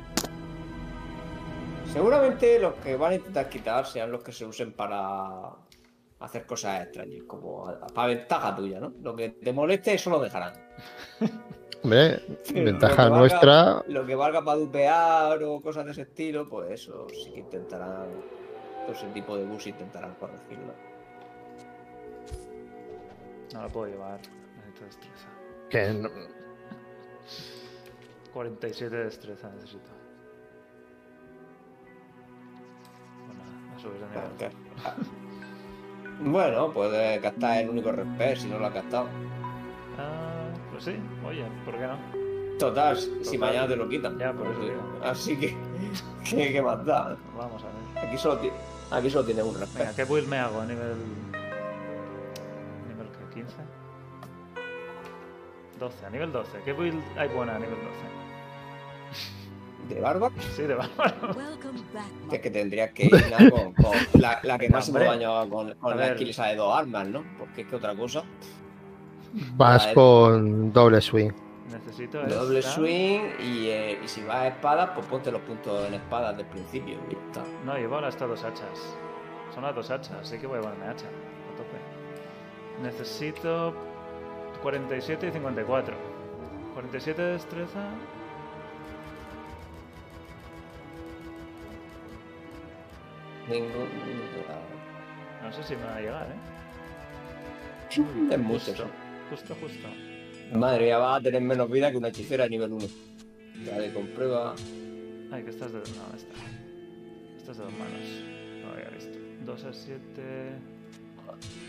Seguramente los que van a intentar quitar sean los que se usen para hacer cosas extrañas, como para ventaja tuya, ¿no? Lo que te moleste, eso lo dejarán. Hombre, ventaja lo valga- nuestra. Lo que valga para dupear o cosas de ese estilo, pues eso sí que intentarán. Todo ese tipo de bus intentarán corregirlo. No la puedo llevar. Necesito destreza. Que no- 47 de destreza necesito. Bueno, a subir de nivel. Bueno, puedes gastar el único respect si no lo has gastado. Ah, pues sí, oye, ¿por qué no? Total, si Total. mañana te lo quitan. Ya, por eso digo. Así que, ¿qué, qué más da? Vamos a ver. Aquí solo, ti- aquí solo tienes un Venga, respect. ¿qué build me hago a nivel. ¿Nivel qué? 15? 12, a nivel 12. ¿Qué build hay buena a nivel 12? De barba, Sí, de bárbaro. Welcome back, que es que tendrías que ir ¿no? con, con la, la que Venga, máximo daño con, con la esa de dos armas, ¿no? Porque es que otra cosa. Vas Vale. con doble swing. Necesito Doble esta. swing y, eh, y si vas a espadas, pues ponte los puntos en espadas del principio. Y ya está. No, llevo las dos hachas. Son las dos hachas, así que voy a ponerme hacha. A tope. Necesito 47 y 54. 47 de destreza. Ningún. No sé si me va a llegar, ¿eh? Es mucho. Justo, justo. Madre mía, vas a tener menos vida que una hechicera de nivel 1. Dale, comprueba. Ay, que estás de. No, esta. Esta es de dos manos. No lo había visto. 2 a 7.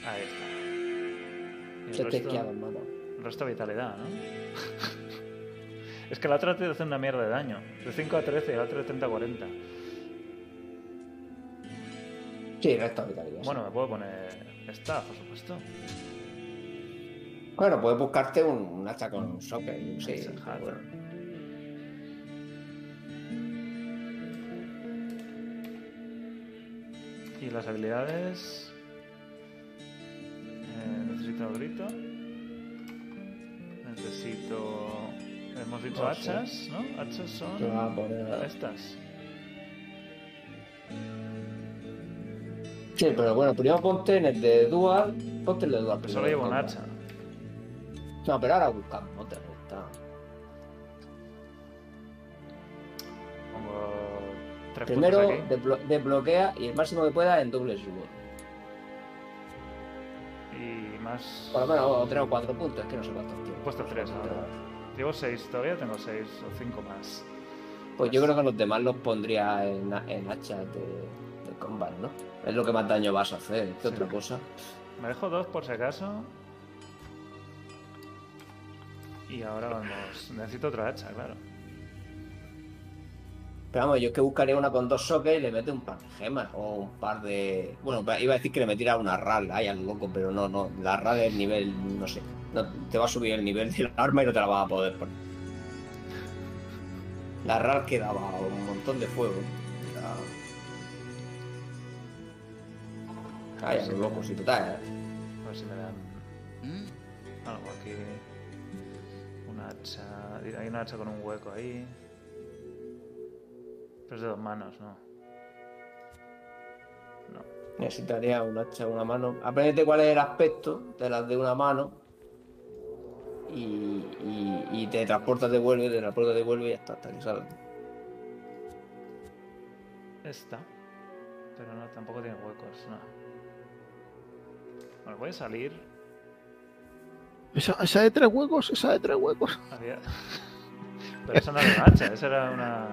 Ahí está. Y Se el te resto, esquiaba, mano. el resto vitalidad, ¿no? es que la otra te hace una mierda de daño. De 5 a 13 y la otra de 30 a 40. Sí, resta vitalidad. sí. Bueno, me puedo poner esta, por supuesto. Bueno, puedes buscarte un, un hacha con un socket. Sí, hacha. bueno. Y las habilidades. Eh, necesito grito. Necesito. Hemos dicho sé. hachas, ¿no? Hachas son. Estas. Sí, pero bueno, primero ponte en el de Dual. Ponte el de Dual. Solo llevo un hacha. No, pero ahora buscamos otra. Está. Tres Primero desbloquea y el máximo que pueda en doble sword. Y más. Por lo menos o tres o cuatro puntos, es que no sé cuántos tiene. Puesto tres ahora. Llevo seis, todavía tengo seis o cinco más. Pues yo creo que los demás los pondría en, en hachas de, de combat, ¿no? Es lo que más daño vas a hacer, ¿qué Sí. otra cosa? Me dejo dos por si acaso. Y ahora vamos. Necesito otra hacha, claro. Pero vamos, yo es que buscaría una con dos sockets y le mete un par de gemas o un par de. Bueno, iba a decir que le metiera una RAL, ay, al loco, pero no, no. La RAL es nivel, no sé. No, te va a subir el nivel de la arma y no te la vas a poder poner. La RAL que daba un montón de fuego. Era- Ay, a los locos y total, ¿eh? A ver si me dan algo aquí. Hacha. Hay una hacha con un hueco ahí. Pero es de dos manos, ¿no? No. Necesitaría un hacha, una mano. Aprendete cuál es el aspecto de las de una mano. Y, y, y te transportas, devuelve, te transportas, devuelve y ya está, hasta que salga. Esta. Pero no, tampoco tiene huecos, no. Bueno, voy a salir. Esa, esa de tres huecos, esa de tres huecos. Había... Pero eso no era una hacha, esa era una.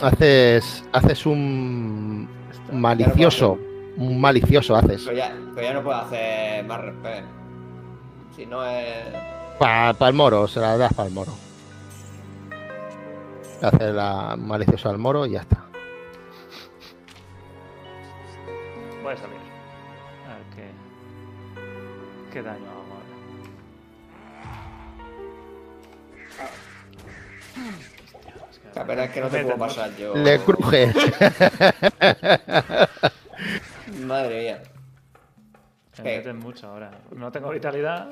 ¿no? Haces, haces un Esta. malicioso. Un malicioso haces. Pero ya, pero ya no puedo hacer más respeto. Si no es. Para el moro, se la das para el moro. Haces la malicioso al moro y ya está. Voy a salir. A ver qué. ¿Qué daño La verdad es que no te puedo pasar yo. Le crujes. Madre mía. Me ¿Qué? meten mucho ahora. No tengo vitalidad.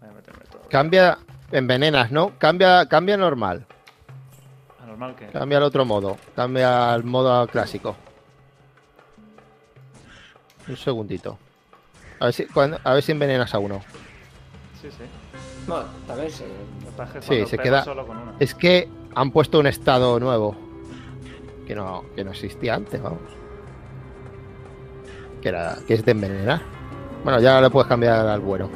Voy a meterme todo. Cambia, envenenas, ¿no? Cambia, cambia normal. Anormal que. Cambia al otro modo. Cambia al modo clásico. Un segundito. A ver si, cuando- a ver si envenenas a uno. Sí, sí. No, pasa es que Sí, se queda- solo con una. Es que han puesto un estado nuevo. Que no, que no existía antes, vamos. Que, era, que es de envenenar. Bueno, ya le puedes cambiar al bueno.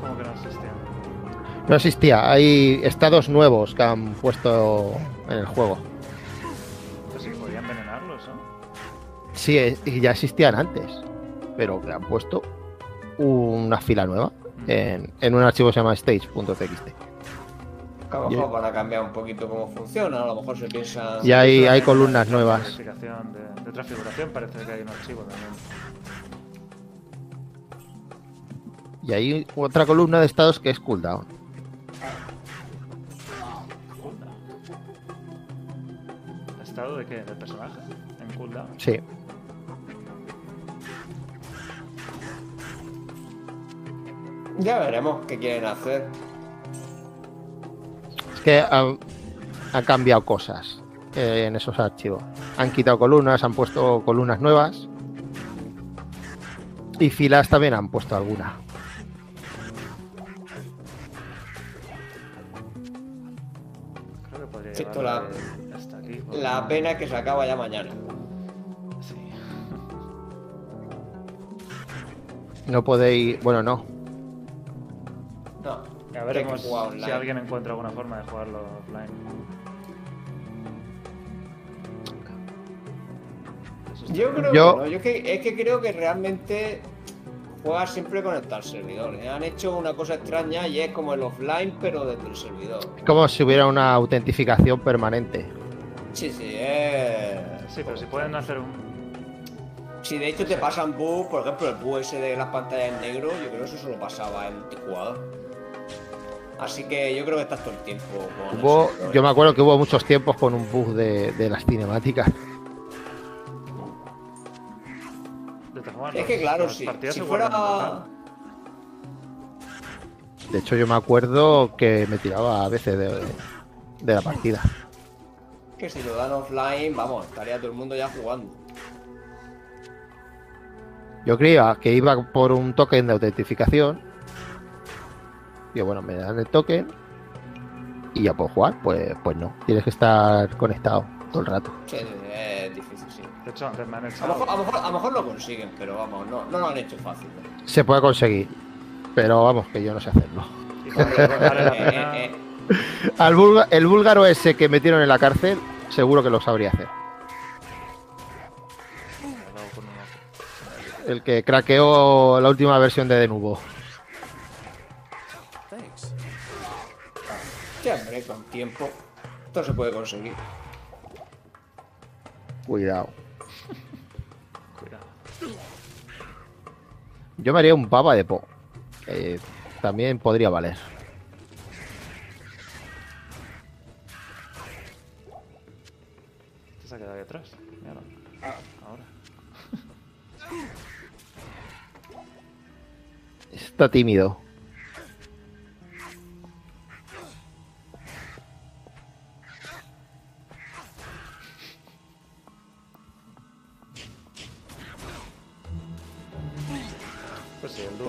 Como que no existía. No existía. Hay estados nuevos que han puesto en el juego. Pues sí, podía envenenarlos, ¿no? Sí, y ya existían antes. Pero que han puesto una fila nueva. Mm. En, en un archivo que se llama stage.txt. Que a lo mejor van a cambiar un poquito cómo funciona. A lo mejor se piensa. Y hay, hay columnas de nuevas. De, de transfiguración, parece que hay un archivo también. Y hay otra columna de estados que es cooldown. ¿Estado de qué? ¿Del personaje? En cooldown. Sí. Ya veremos qué quieren hacer. Es que han, han cambiado cosas eh, en esos archivos. Han quitado columnas, han puesto columnas nuevas. Y filas también han puesto alguna. Creo que podría Sí, llevarlo la- La pena es que se acaba ya mañana. Sí. No podéis. Bueno, no. No. Ya que jugar si online. alguien encuentra alguna forma de jugarlo offline. Yo creo Yo- que no. Yo es que, es que creo que realmente juega siempre conectado al servidor. ¿eh? Han hecho una cosa extraña y es como el offline, pero desde el servidor. Es como si hubiera una autentificación permanente. Sí, sí, es. Sí, pero si pueden hacer un Si de hecho te pasan bugs, por ejemplo, el bug ese de las pantallas en negro, yo creo que eso solo pasaba en multijugador. Así que yo creo que estás todo el tiempo con Hubo, yo me acuerdo que hubo muchos tiempos con un bug de, de las cinemáticas. Es que claro, las si, fuera... De hecho, yo me acuerdo que me tiraba a veces de, de la partida. Que si lo dan offline, vamos, estaría todo el mundo ya jugando. Yo creía que iba por un token de autentificación. Y bueno, me dan el token y ya puedo jugar. Pues, pues no, tienes que estar conectado todo el rato. Sí, es difícil, sí. De hecho, antes me han A lo, mejor, a, lo mejor, a lo mejor lo consiguen, pero vamos, no, no lo han hecho fácil. ¿no? Se puede conseguir, pero vamos, que yo no sé hacerlo. Vale la Eh, pena. eh, eh, Al el búlgaro ese que metieron en la cárcel, seguro que lo sabría hacer. El que craqueó la última versión de Denuvo. Tiempo. Esto se puede conseguir. Cuidado. Cuidado. Yo me haría un pava de po. Eh, también podría valer. Este se ha quedado ahí atrás. Míralo. Ahora. Está tímido.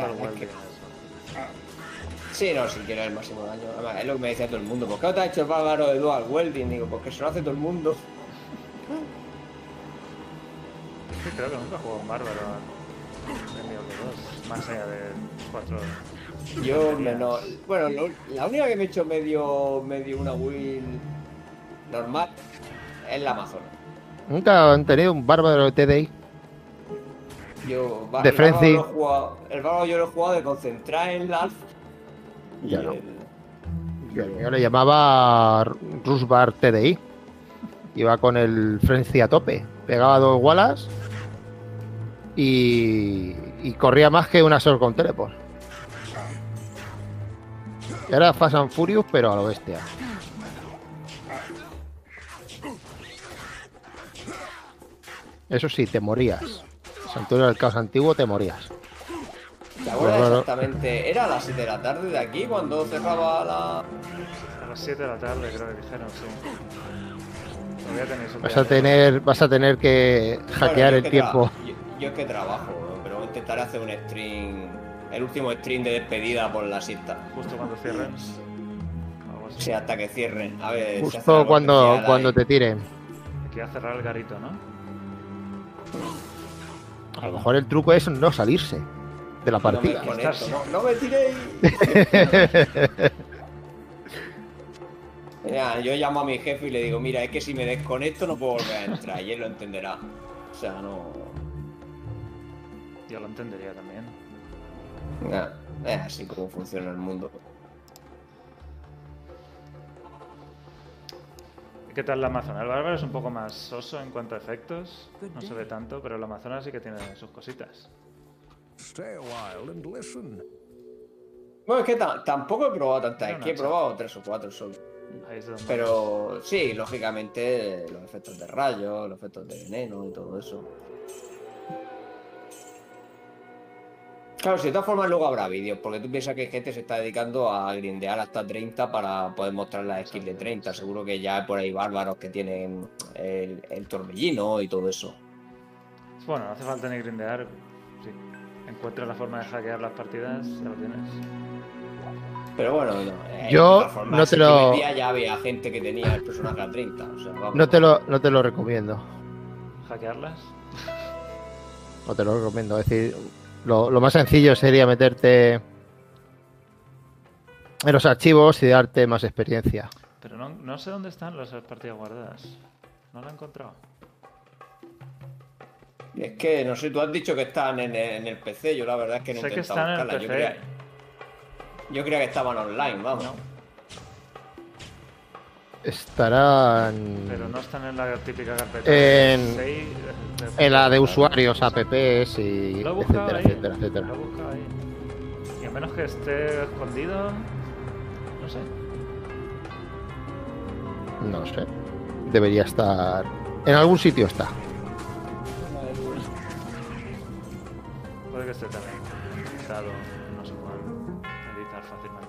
Claro, es que- eso. Sí, no, si quiero el máximo daño. Además, es lo que me decía todo el mundo. ¿Por qué no te ha hecho el bárbaro de dual welding? Digo, porque se lo hace todo el mundo. Sí, creo que nunca he jugado un bárbaro en medio de dos. Más allá de cuatro. Yo menos. Bueno, lo- la única que me he hecho medio, medio una build normal es la Amazona. Nunca han tenido un bárbaro de TDI. Yo, De Frenzy. El yo lo he jugado de concentrar en la. Y Ya no. el- Yo, yo le llamaba Rusbar TDI. Iba con el Frenzy a tope. Pegaba dos walas y, y corría más que una Sword con Teleport. Ahora Fast and Furious, pero a lo bestia. Eso sí, te morías. Santuario del Caos Antiguo te morías. ¿Te acuerdas Claro. exactamente? Era a las 7 de la tarde de aquí cuando cerraba la. A las 7 de la tarde creo que dijeron, sí. Todavía tenéis un Vas a de- tener, vas a tener que hackear Bueno, el que tiempo. Yo, yo es que trabajo, pero intentaré hacer un stream. El último stream de despedida por la siesta. Justo cuando cierren. Así. Sí, hasta que cierren. A ver, Justo cuando, cuando te tiren. Hay que cerrar el garito, ¿no? A lo mejor el truco es no salirse de la No me partida. no, no me tiréis. Mira, yo llamo a mi jefe y le digo, mira, es que si me desconecto no puedo volver a entrar y él lo entenderá. O sea, no. Yo lo entendería también. Nah, es así como funciona el mundo. ¿Qué tal la Amazona? El bárbaro es un poco más soso en cuanto a efectos. No se ve tanto, pero la Amazona sí que tiene sus cositas. Stay a while and listen. Bueno, es que ta- tampoco he probado tantas, es que he probado tres o cuatro solo. Pero sí, lógicamente los efectos de rayos, los efectos de veneno y todo eso. Claro, si de todas formas luego habrá vídeos, porque tú piensas que gente se está dedicando a grindear hasta 30 para poder mostrar las skills de 30. Seguro que ya hay por ahí bárbaros que tienen el, el torbellino y todo eso. Bueno, no hace falta ni grindear. Si encuentras la forma de hackear las partidas, ya lo tienes. Pero bueno, no, eh, Yo formas, no te el lo- ya había gente que tenía el personaje a 30. O sea, vamos. No te lo, no te lo recomiendo. ¿Hackearlas? No te lo recomiendo. Es decir, lo, lo más sencillo sería meterte en los archivos y darte más experiencia. Pero no, no sé dónde están las partidas guardadas. No lo he encontrado. Es que, no sé, tú has dicho que están en el, en el PC, yo la verdad es que no he sé que intentado están en el buscarlas. Yo PC. creía, yo creía que estaban online, vamos. No, Estarán. pero no están en la típica carpeta. En- Save, En la de usuarios, apps y Lo he buscado etcétera, ahí. etcétera, etcétera. Lo he buscado ahí. Y a menos que esté escondido. No sé. No sé. Debería estar. En algún sitio está. Puede que esté también. No se puede editar fácilmente.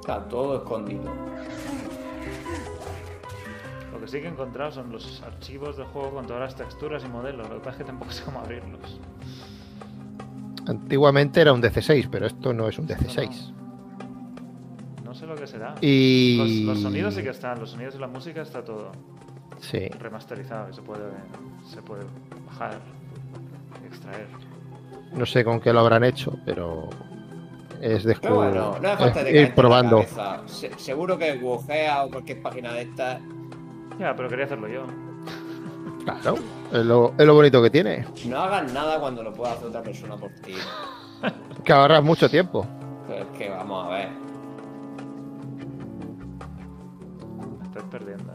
Está todo escondido. Lo que sí que he encontrado son los archivos de juego con todas las texturas y modelos. Lo que pasa es que tampoco sé cómo abrirlos. Antiguamente era un DC6, pero esto no es un DC6. No sé lo que será. Y. Los, los sonidos sí que están, los sonidos y la música está todo Sí. remasterizado y se puede, se puede bajar y extraer. No sé con qué lo habrán hecho, pero. Es de Pero bueno, no falta es de ir probando. seguro que Wogea o cualquier página de estas. Ya, pero quería hacerlo yo. Claro. Es lo, es lo bonito que tiene. No hagas nada cuando lo pueda hacer otra persona por ti. Que ahorras mucho tiempo. Pero es que vamos a ver. Me estoy perdiendo,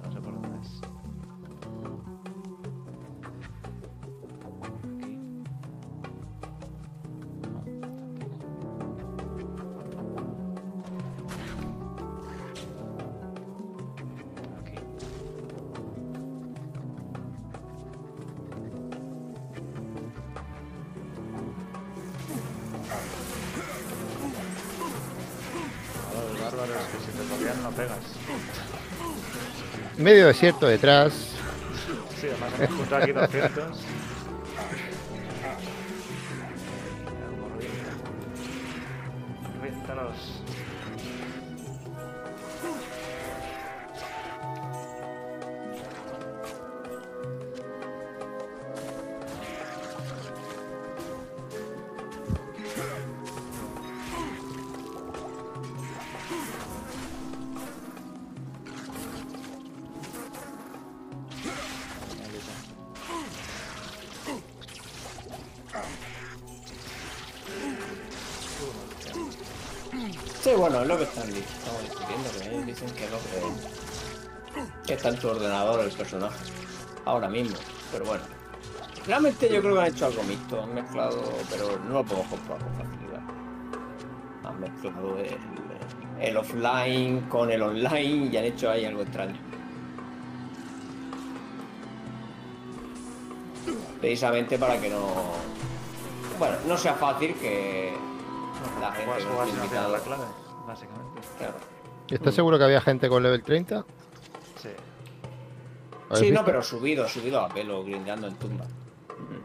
Medio desierto detrás. Sí, aquí 200. Está en tu ordenador el personaje. Ahora mismo, pero bueno. Realmente yo creo que han hecho algo mixto, han mezclado, pero no lo puedo comprobar con facilidad. Han mezclado el, el offline con el online y han hecho ahí algo extraño. Precisamente para que no. Bueno, no sea fácil que la gente no la clave, básicamente. Claro. ¿Estás seguro que había gente con level 30? Sí. ¿Habéis Sí, no, pero subido, subido a pelo, grindeando en tumba.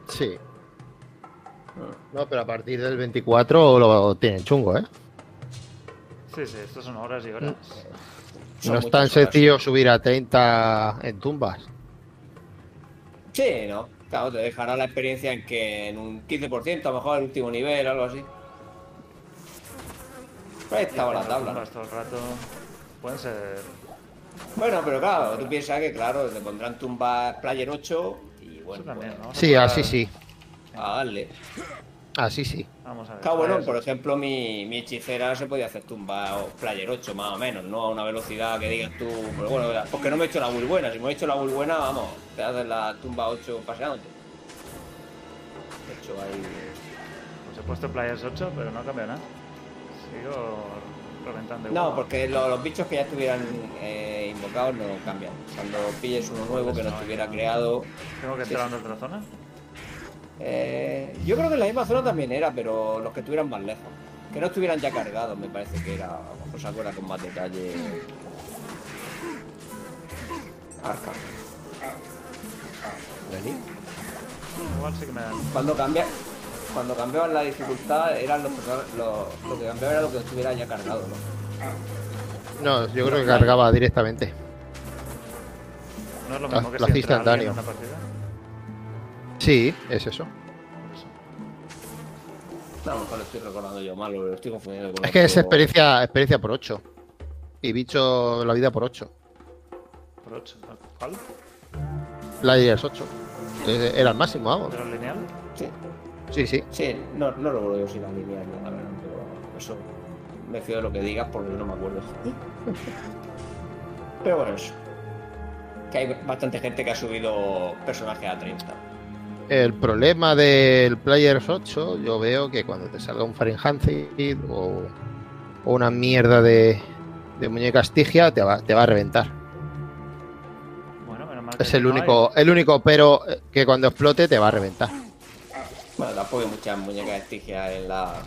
Sí. No, pero a partir del 24 lo tienen chungo, ¿eh? Sí, sí, estos son horas y horas. Son no es tan horas. sencillo subir a 30 en tumbas. Sí, no. Claro, te dejará la experiencia en que en un 15%, a lo mejor el último nivel, algo así. Pues ahí estaba la tabla. todo el rato. Pueden ser. Bueno, pero claro, tú piensas que, claro, te pondrán tumbas Player 8 y bueno, también, pues, ¿no? Sí, así sí. a darle. Así sí. Vamos a ver. Claro, bueno, Pues, por ejemplo, mi, mi hechicera se podía hacer tumba o Player 8 más o menos, no a una velocidad que digas tú, pero bueno, porque no me he hecho la build buena, si me he hecho la build buena, vamos, te haces la tumba 8 paseándote. De hecho, ahí... Pues he puesto Players 8, pero no cambia nada. Sigo reventando igual. No, porque lo- los bichos que ya estuvieran eh, invocados no cambian. Cuando pilles uno nuevo que no estuviera creado... ¿Tengo que sí, entrar sí. en otra zona? Eh, yo creo que en la misma zona también era, pero los que estuvieran más lejos. Que no estuvieran ya cargados, me parece que era. O sea, acuerda con más detalle. Arca. Igual sí que me dan. Cuando cambia, cuando cambiaban la dificultad, eran los, personajes- lo, que cambiaba era lo que estuviera ya cargado, ¿no? No, yo creo que cargaba directamente. No es lo mismo que lo si instantáneo. en una partida. Sí, es eso. No, a lo mejor lo estoy recordando yo mal, lo estoy confundiendo con Es que es experiencia, experiencia por 8. Y bicho la vida por 8. Por 8. ¿Cuál? Players 8. Eh, Era el máximo, vamos. ¿Pero lineal? Sí, Sí, sí. sí, no, no recuerdo yo si la línea la verdad, pero eso me fío de lo que digas porque no me acuerdo. Pero bueno, eso. Que hay bastante gente que ha subido personajes a 30. El problema del Players 8, yo veo que cuando te salga un Fahrenheit o, o una mierda de, de muñeca estigia, te va, te va a reventar. Bueno, menos mal que Es el único, el único pero eh, que cuando explote te va a reventar. Bueno, tampoco hay muchas muñecas estigias en la.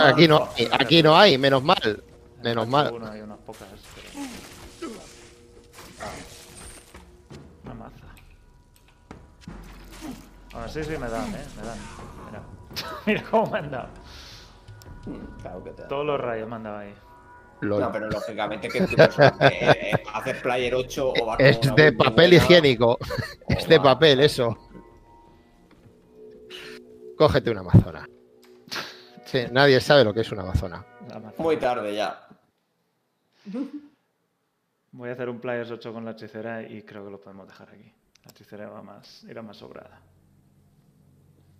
Aquí no, aquí no hay, menos mal. Menos en mal. H1 hay unas pocas, pero... Una maza. Bueno, sí, sí, me dan, ¿eh? Me dan. Mira, Mira cómo me han dado. Claro que te da. Todos los rayos me han dado ahí. Lol. No, pero lógicamente que eh, hacer Player 8 o vas Es de papel buena, higiénico. Es de papel eso. Cógete una amazona. Sí, nadie sabe lo que es una amazona. Muy tarde ya. Voy a hacer un Players 8 con la hechicera y creo que lo podemos dejar aquí. La hechicera va más, irá más sobrada.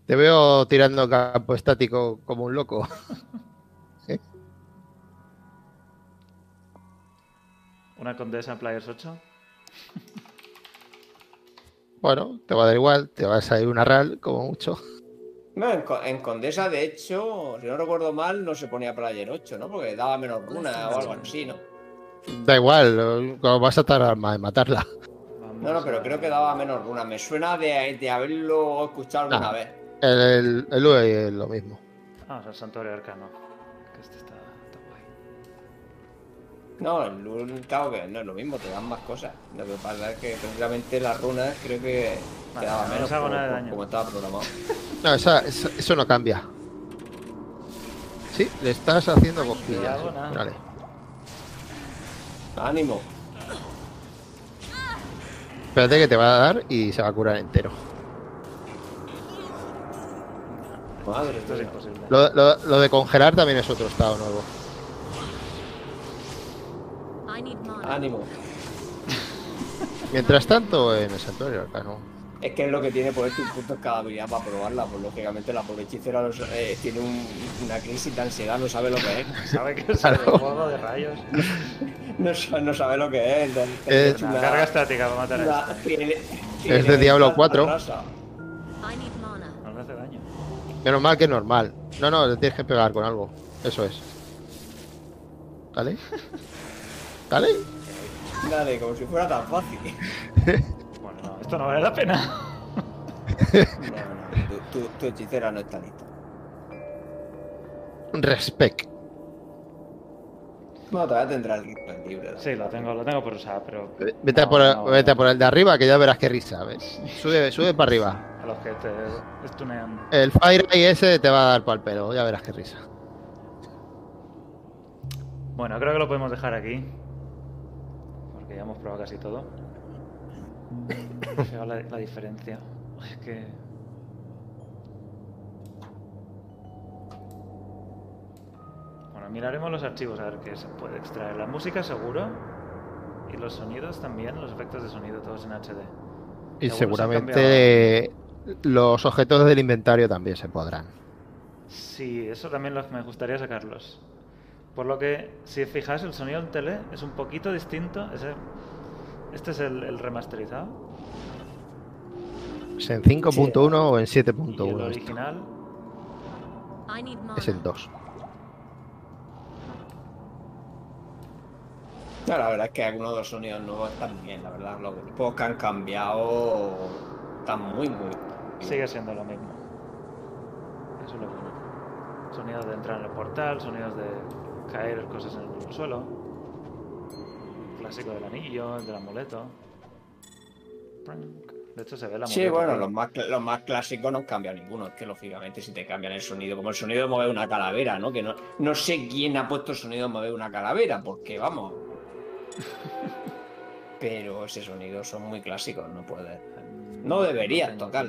Te veo tirando campo estático como un loco. Una condesa en Players 8. Bueno, te va a dar igual, te vas a ir una RAL como mucho. No, en, Co- en Condesa, de hecho, si no recuerdo mal, no se ponía Player 8, ¿no? Porque daba menos runa o algo así, ¿no? Da igual, vas a tardar más en matarla. No, no, pero creo que daba menos runa. Me suena de, de haberlo escuchado alguna Ah. vez. El, el, el UE es lo mismo. Vamos al santuario arcano. Que este está. No, el Lul, claro que no es lo mismo, te dan más cosas. Lo que pasa es que precisamente las runas creo que Vale, quedaba no menos de daño. como estaba programado. No, esa- esa- eso no cambia. Sí, le estás haciendo cosquillas. Vale. ¡Ánimo! Espérate que te va a dar y se va a curar entero. Madre Esto es imposible. Lo, lo- lo de congelar también es otro estado nuevo. I need mana. ¡Ánimo! Mientras tanto, en el santuario arcano. Es que es lo que tiene ponerte un punto en cada habilidad para probarla. Pues lógicamente la pobre hechicera eh, tiene un- una crisis de ansiedad, no sabe lo que es. ¿Sabe que es el Claro. juego de rayos? No, no sabe lo que es. entonces, Eh, es Una una- carga estática para matar una- a tiene- Es de Diablo tanta 4. raza. I need mana. No le hace daño. Menos mal que es normal. No, no, le tienes que pegar con algo. Eso es. ¿Vale? ¿Vale? Dale, como si fuera tan fácil. Bueno, no, esto no vale la pena. No, no, tu, tu- tu hechicera no está lista. Respect. Bueno, todavía tendrá el libre. ¿no? Sí, lo tengo, lo tengo por usar, pero Vete, a No, por el, no, vete a no. por el de arriba que ya verás qué risa, ¿ves? Sube, sube para arriba. a los que te stunean. El Fire Eye ese te va a dar para el pelo, ya verás qué risa. Bueno, creo que lo podemos dejar aquí. Hemos probado casi todo. Fijaos la, la diferencia. Es que. Bueno, miraremos los archivos a ver qué se puede extraer. La música seguro. Y los sonidos también, los efectos de sonido, todos en HD. Y seguramente los objetos del inventario también se podrán. Sí, eso también los- me gustaría sacarlos. Por lo que, si os fijáis, el sonido en tele es un poquito distinto. Ese- este es el, el remasterizado. ¿Es en 5.1 o en Y el 7.1? esto? original. Es en 2. No, la verdad es que algunos de los sonidos nuevos están bien, la verdad. Los pocos que han cambiado están muy, muy. sigue siendo lo mismo. Eso es lo bueno. Sonidos de entrar en el portal, sonidos de caer cosas en el suelo. Clásico del anillo, del amuleto. De hecho, se ve el amuleto. Sí, bueno, los más, los más clásicos no han cambiado ninguno. Es que lógicamente si te cambian el sonido, como el sonido de mover una calavera, ¿no? Que no, no sé quién ha puesto el sonido de mover una calavera, porque vamos. Pero ese sonido son muy clásicos, no puedes. No deberías tengo tocar.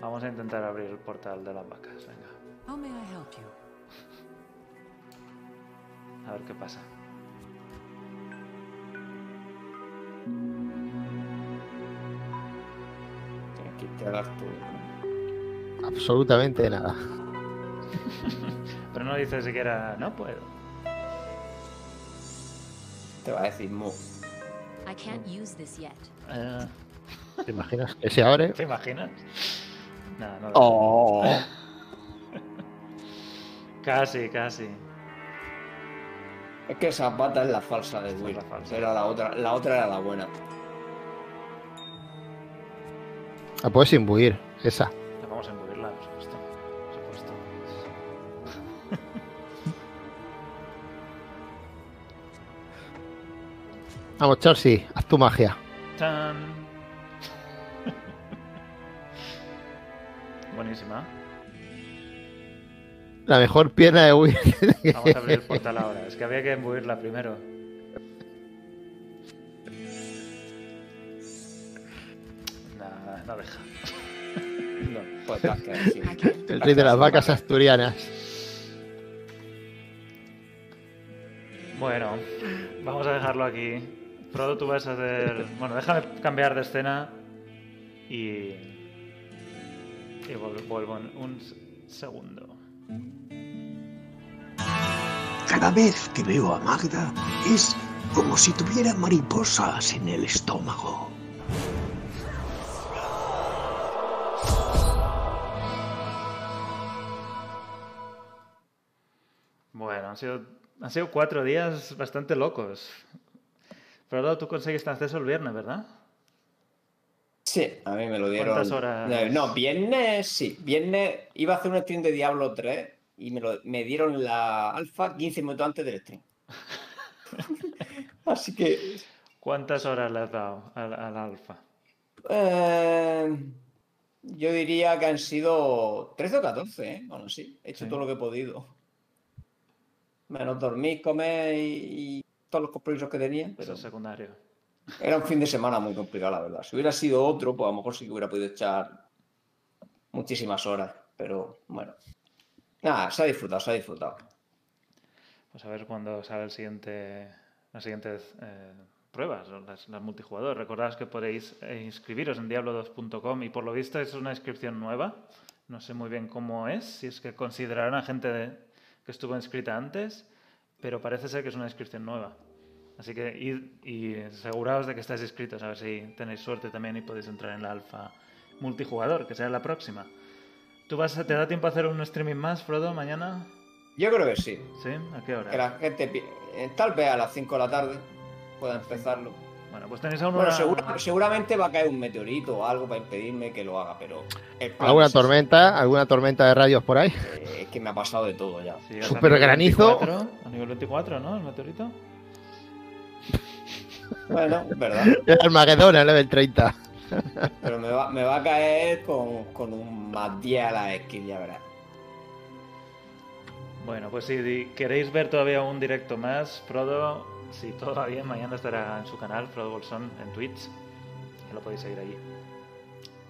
Vamos a intentar abrir el portal de las vacas. Venga, How may I help you? a ver qué pasa. Tienes que instalar tú. Absolutamente nada. Pero no dice siquiera, no puedo. Te va a decir mu. I can't use this yet. Eh, ¿Te imaginas que se abre? ¿Te imaginas? No, no. Oh. Casi, casi. Es que esa pata es la falsa de Will. Era la otra, la otra era la buena. La puedes imbuir, esa. La vamos a engulirla, por supuesto. Por supuesto. Vamos, Chelsea, haz tu magia. ¡Chan! Buenísima. La mejor pierna de Will. Vamos a abrir el portal ahora. Es que había que embuirla primero. No, no deja. No, pues. El rey de las vacas asturianas. Bueno, vamos a dejarlo aquí. Frodo, tú vas a hacer. Bueno, déjame cambiar de escena y. Y vuelvo en un segundo. Cada vez que veo a Magda es como si tuviera mariposas en el estómago. Bueno, han sido, han sido cuatro días bastante locos. Frodo, tú conseguiste acceso el viernes, ¿verdad? Sí, a mí me lo dieron. ¿Cuántas horas? No, viernes sí. Viernes iba a hacer un stream de Diablo 3 y me, lo, me dieron la alfa 15 minutos antes del stream. Así que. ¿Cuántas horas le has dado al, al alfa? eh, yo diría que han sido 13 o 14, ¿eh? Bueno, sí, he hecho Sí. todo lo que he podido. Menos dormir, comer y, y todos los compromisos que tenía. Eso Pero es secundario. Era un fin de semana muy complicado, la verdad. Si hubiera sido otro, pues a lo mejor sí que hubiera podido echar muchísimas horas. Pero bueno. Nada, se ha disfrutado, se ha disfrutado. Pues a ver cuándo sale el siguiente, las siguientes eh, pruebas, las, las multijugador. Recordad que podéis eh, inscribiros en diablo2.com y por lo visto es una inscripción nueva. No sé muy bien cómo es, si es que considerarán a gente de- que estuvo inscrita antes, pero parece ser que es una inscripción nueva. Así que id y aseguraos de que estáis inscritos, a ver si tenéis suerte también y podéis entrar en la alfa multijugador, que será la próxima. ¿Tú vas a- te da tiempo a hacer un streaming más, Frodo, mañana? Yo creo que sí. ¿Sí? ¿A qué hora? Que la gente, eh, tal vez a las 5 de la tarde, pueda empezarlo. Bueno, pues tenéis aún Bueno, una... segura- seguramente va a caer un meteorito o algo para impedirme que lo haga, pero. ¿Alguna es tormenta? ¿Alguna tormenta de rayos por ahí? Eh, es que me ha pasado de todo ya. A Super granizo. 24, a nivel 24, ¿no? El meteorito. Bueno, verdad. El Armagedón, el level 30. Pero me va, me va a caer con, con un más 10 a la skill, ya verás. Bueno, pues si queréis ver todavía un directo más, Frodo, si todo va bien, mañana estará en su canal, Frodo Bolsón, en Twitch. Que lo podéis seguir allí.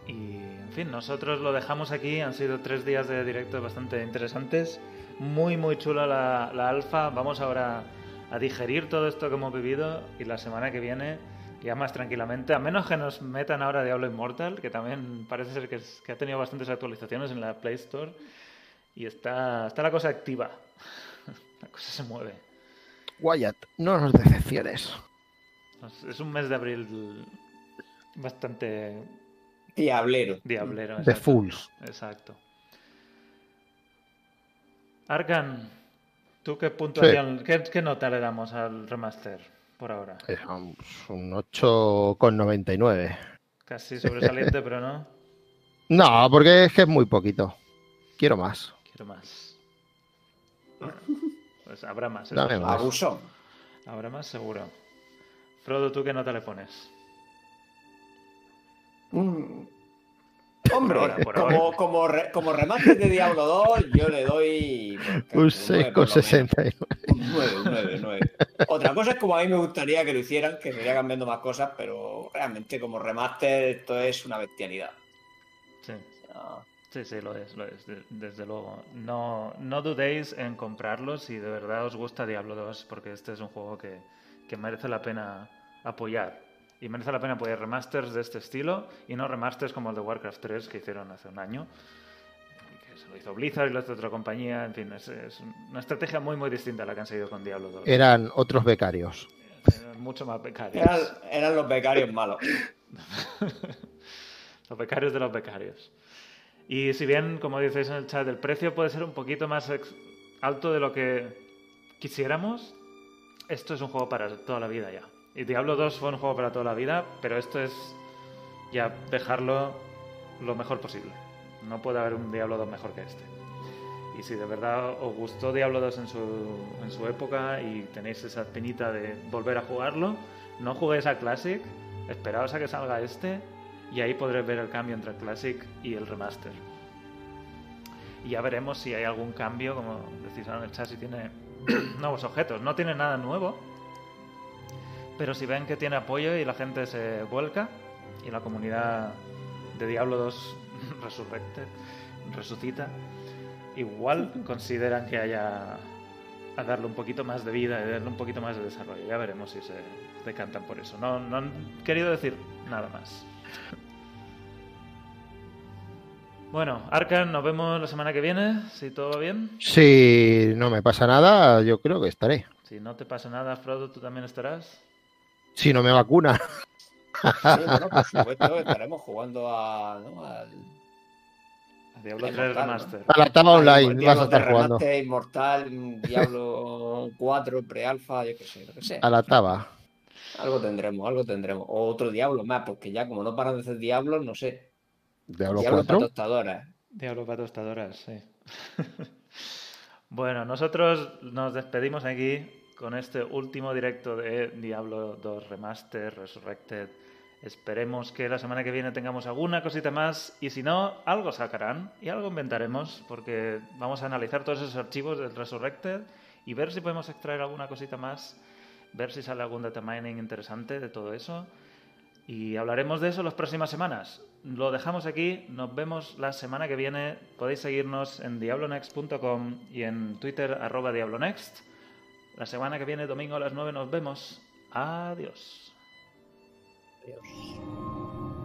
Y, en fin, nosotros lo dejamos aquí. Han sido tres días de directo bastante interesantes. Muy, muy chula la, la alfa. Vamos ahora a digerir todo esto que hemos vivido y la semana que viene ya más tranquilamente, a menos que nos metan ahora Diablo Immortal, que también parece ser que, es- que ha tenido bastantes actualizaciones en la Play Store y está, está la cosa activa. La cosa se mueve. Wyatt, no nos decepciones. Es- Es un mes de abril bastante Diablero. diablero. The exacto. Fools. Exacto. Arkan, ¿tú qué puntuación, qué, qué nota le damos al remaster por ahora? Es un, un 8,99. Casi sobresaliente, pero no. No, porque es que es muy poquito. Quiero más. Quiero más. Bueno, pues habrá más. eso Dame seguro. más. Abusón. Habrá más seguro. Frodo, ¿tú qué nota le pones? Mm. Hombre, Por ahora, por como, ahora. como, re- como remaster de Diablo 2, yo le doy. pues, Un nueve por lo menos. 6,69. Un 9, un 9, un 9. Otra cosa es como a mí me gustaría que lo hicieran, que sería cambiando más cosas, pero realmente como remaster esto es una bestialidad. Sí. O sea, Sí, sí, lo es, lo es, de- desde luego. No, no dudéis en comprarlo si de verdad os gusta Diablo 2, porque este es un juego que, que merece la pena apoyar. Y merece la pena apoyar remasters de este estilo y no remasters como el de Warcraft 3 que hicieron hace un año. Que se lo hizo Blizzard y lo hizo otra compañía. En fin, es, es una estrategia muy, muy distinta a la que han seguido con Diablo 2. Eran otros becarios. Eran mucho más becarios. eran, eran los becarios malos. Los becarios de los becarios. Y si bien, como dices en el chat, el precio puede ser un poquito más alto de lo que quisiéramos, esto es un juego para toda la vida ya. Y Diablo 2 fue un juego para toda la vida, pero esto es ya dejarlo lo mejor posible. No puede haber un Diablo 2 mejor que este. Y si de verdad os gustó Diablo 2 en su, en su época y tenéis esa penita de volver a jugarlo, no juguéis a Classic, esperaos a que salga este y ahí podréis ver el cambio entre Classic y el Remaster. Y ya veremos si hay algún cambio, como decís ahora en el chat, si tiene nuevos objetos. No tiene nada nuevo, pero si ven que tiene apoyo y la gente se vuelca y la comunidad de Diablo 2 Resurrected resucita, igual consideran que haya a darle un poquito más de vida y darle un poquito más de desarrollo. Ya veremos si se decantan por eso. No, no han querido decir nada más. Bueno, Arkan, nos vemos la semana que viene, si todo va bien. Si no me pasa nada, yo creo que estaré. Si no te pasa nada, Frodo, tú también estarás. Si no me vacuna. Sí, bueno, por supuesto, estaremos jugando a, ¿no? al A Diablo Inmortal, 3 ¿no? Remaster. A la tama online Diablo vas a estar jugando. Remaster, Inmortal, Diablo 4, pre-alfa, yo qué sé, lo que sea. A la taba. Algo tendremos, algo tendremos. O otro Diablo más, porque ya como no paran de hacer Diablos, no sé. Diablo Diablo para 4. tostadoras. Diablo para tostadoras, sí. bueno, nosotros nos despedimos aquí con este último directo de Diablo 2 Remaster, Resurrected. Esperemos que la semana que viene tengamos alguna cosita más y si no, algo sacarán y algo inventaremos porque vamos a analizar todos esos archivos del Resurrected y ver si podemos extraer alguna cosita más, ver si sale algún data mining interesante de todo eso. Y hablaremos de eso las próximas semanas. Lo dejamos aquí, nos vemos la semana que viene. Podéis seguirnos en diablonext.com y en Twitter arroba diablonext. La semana que viene, domingo a las 9, nos vemos. Adiós. Adiós.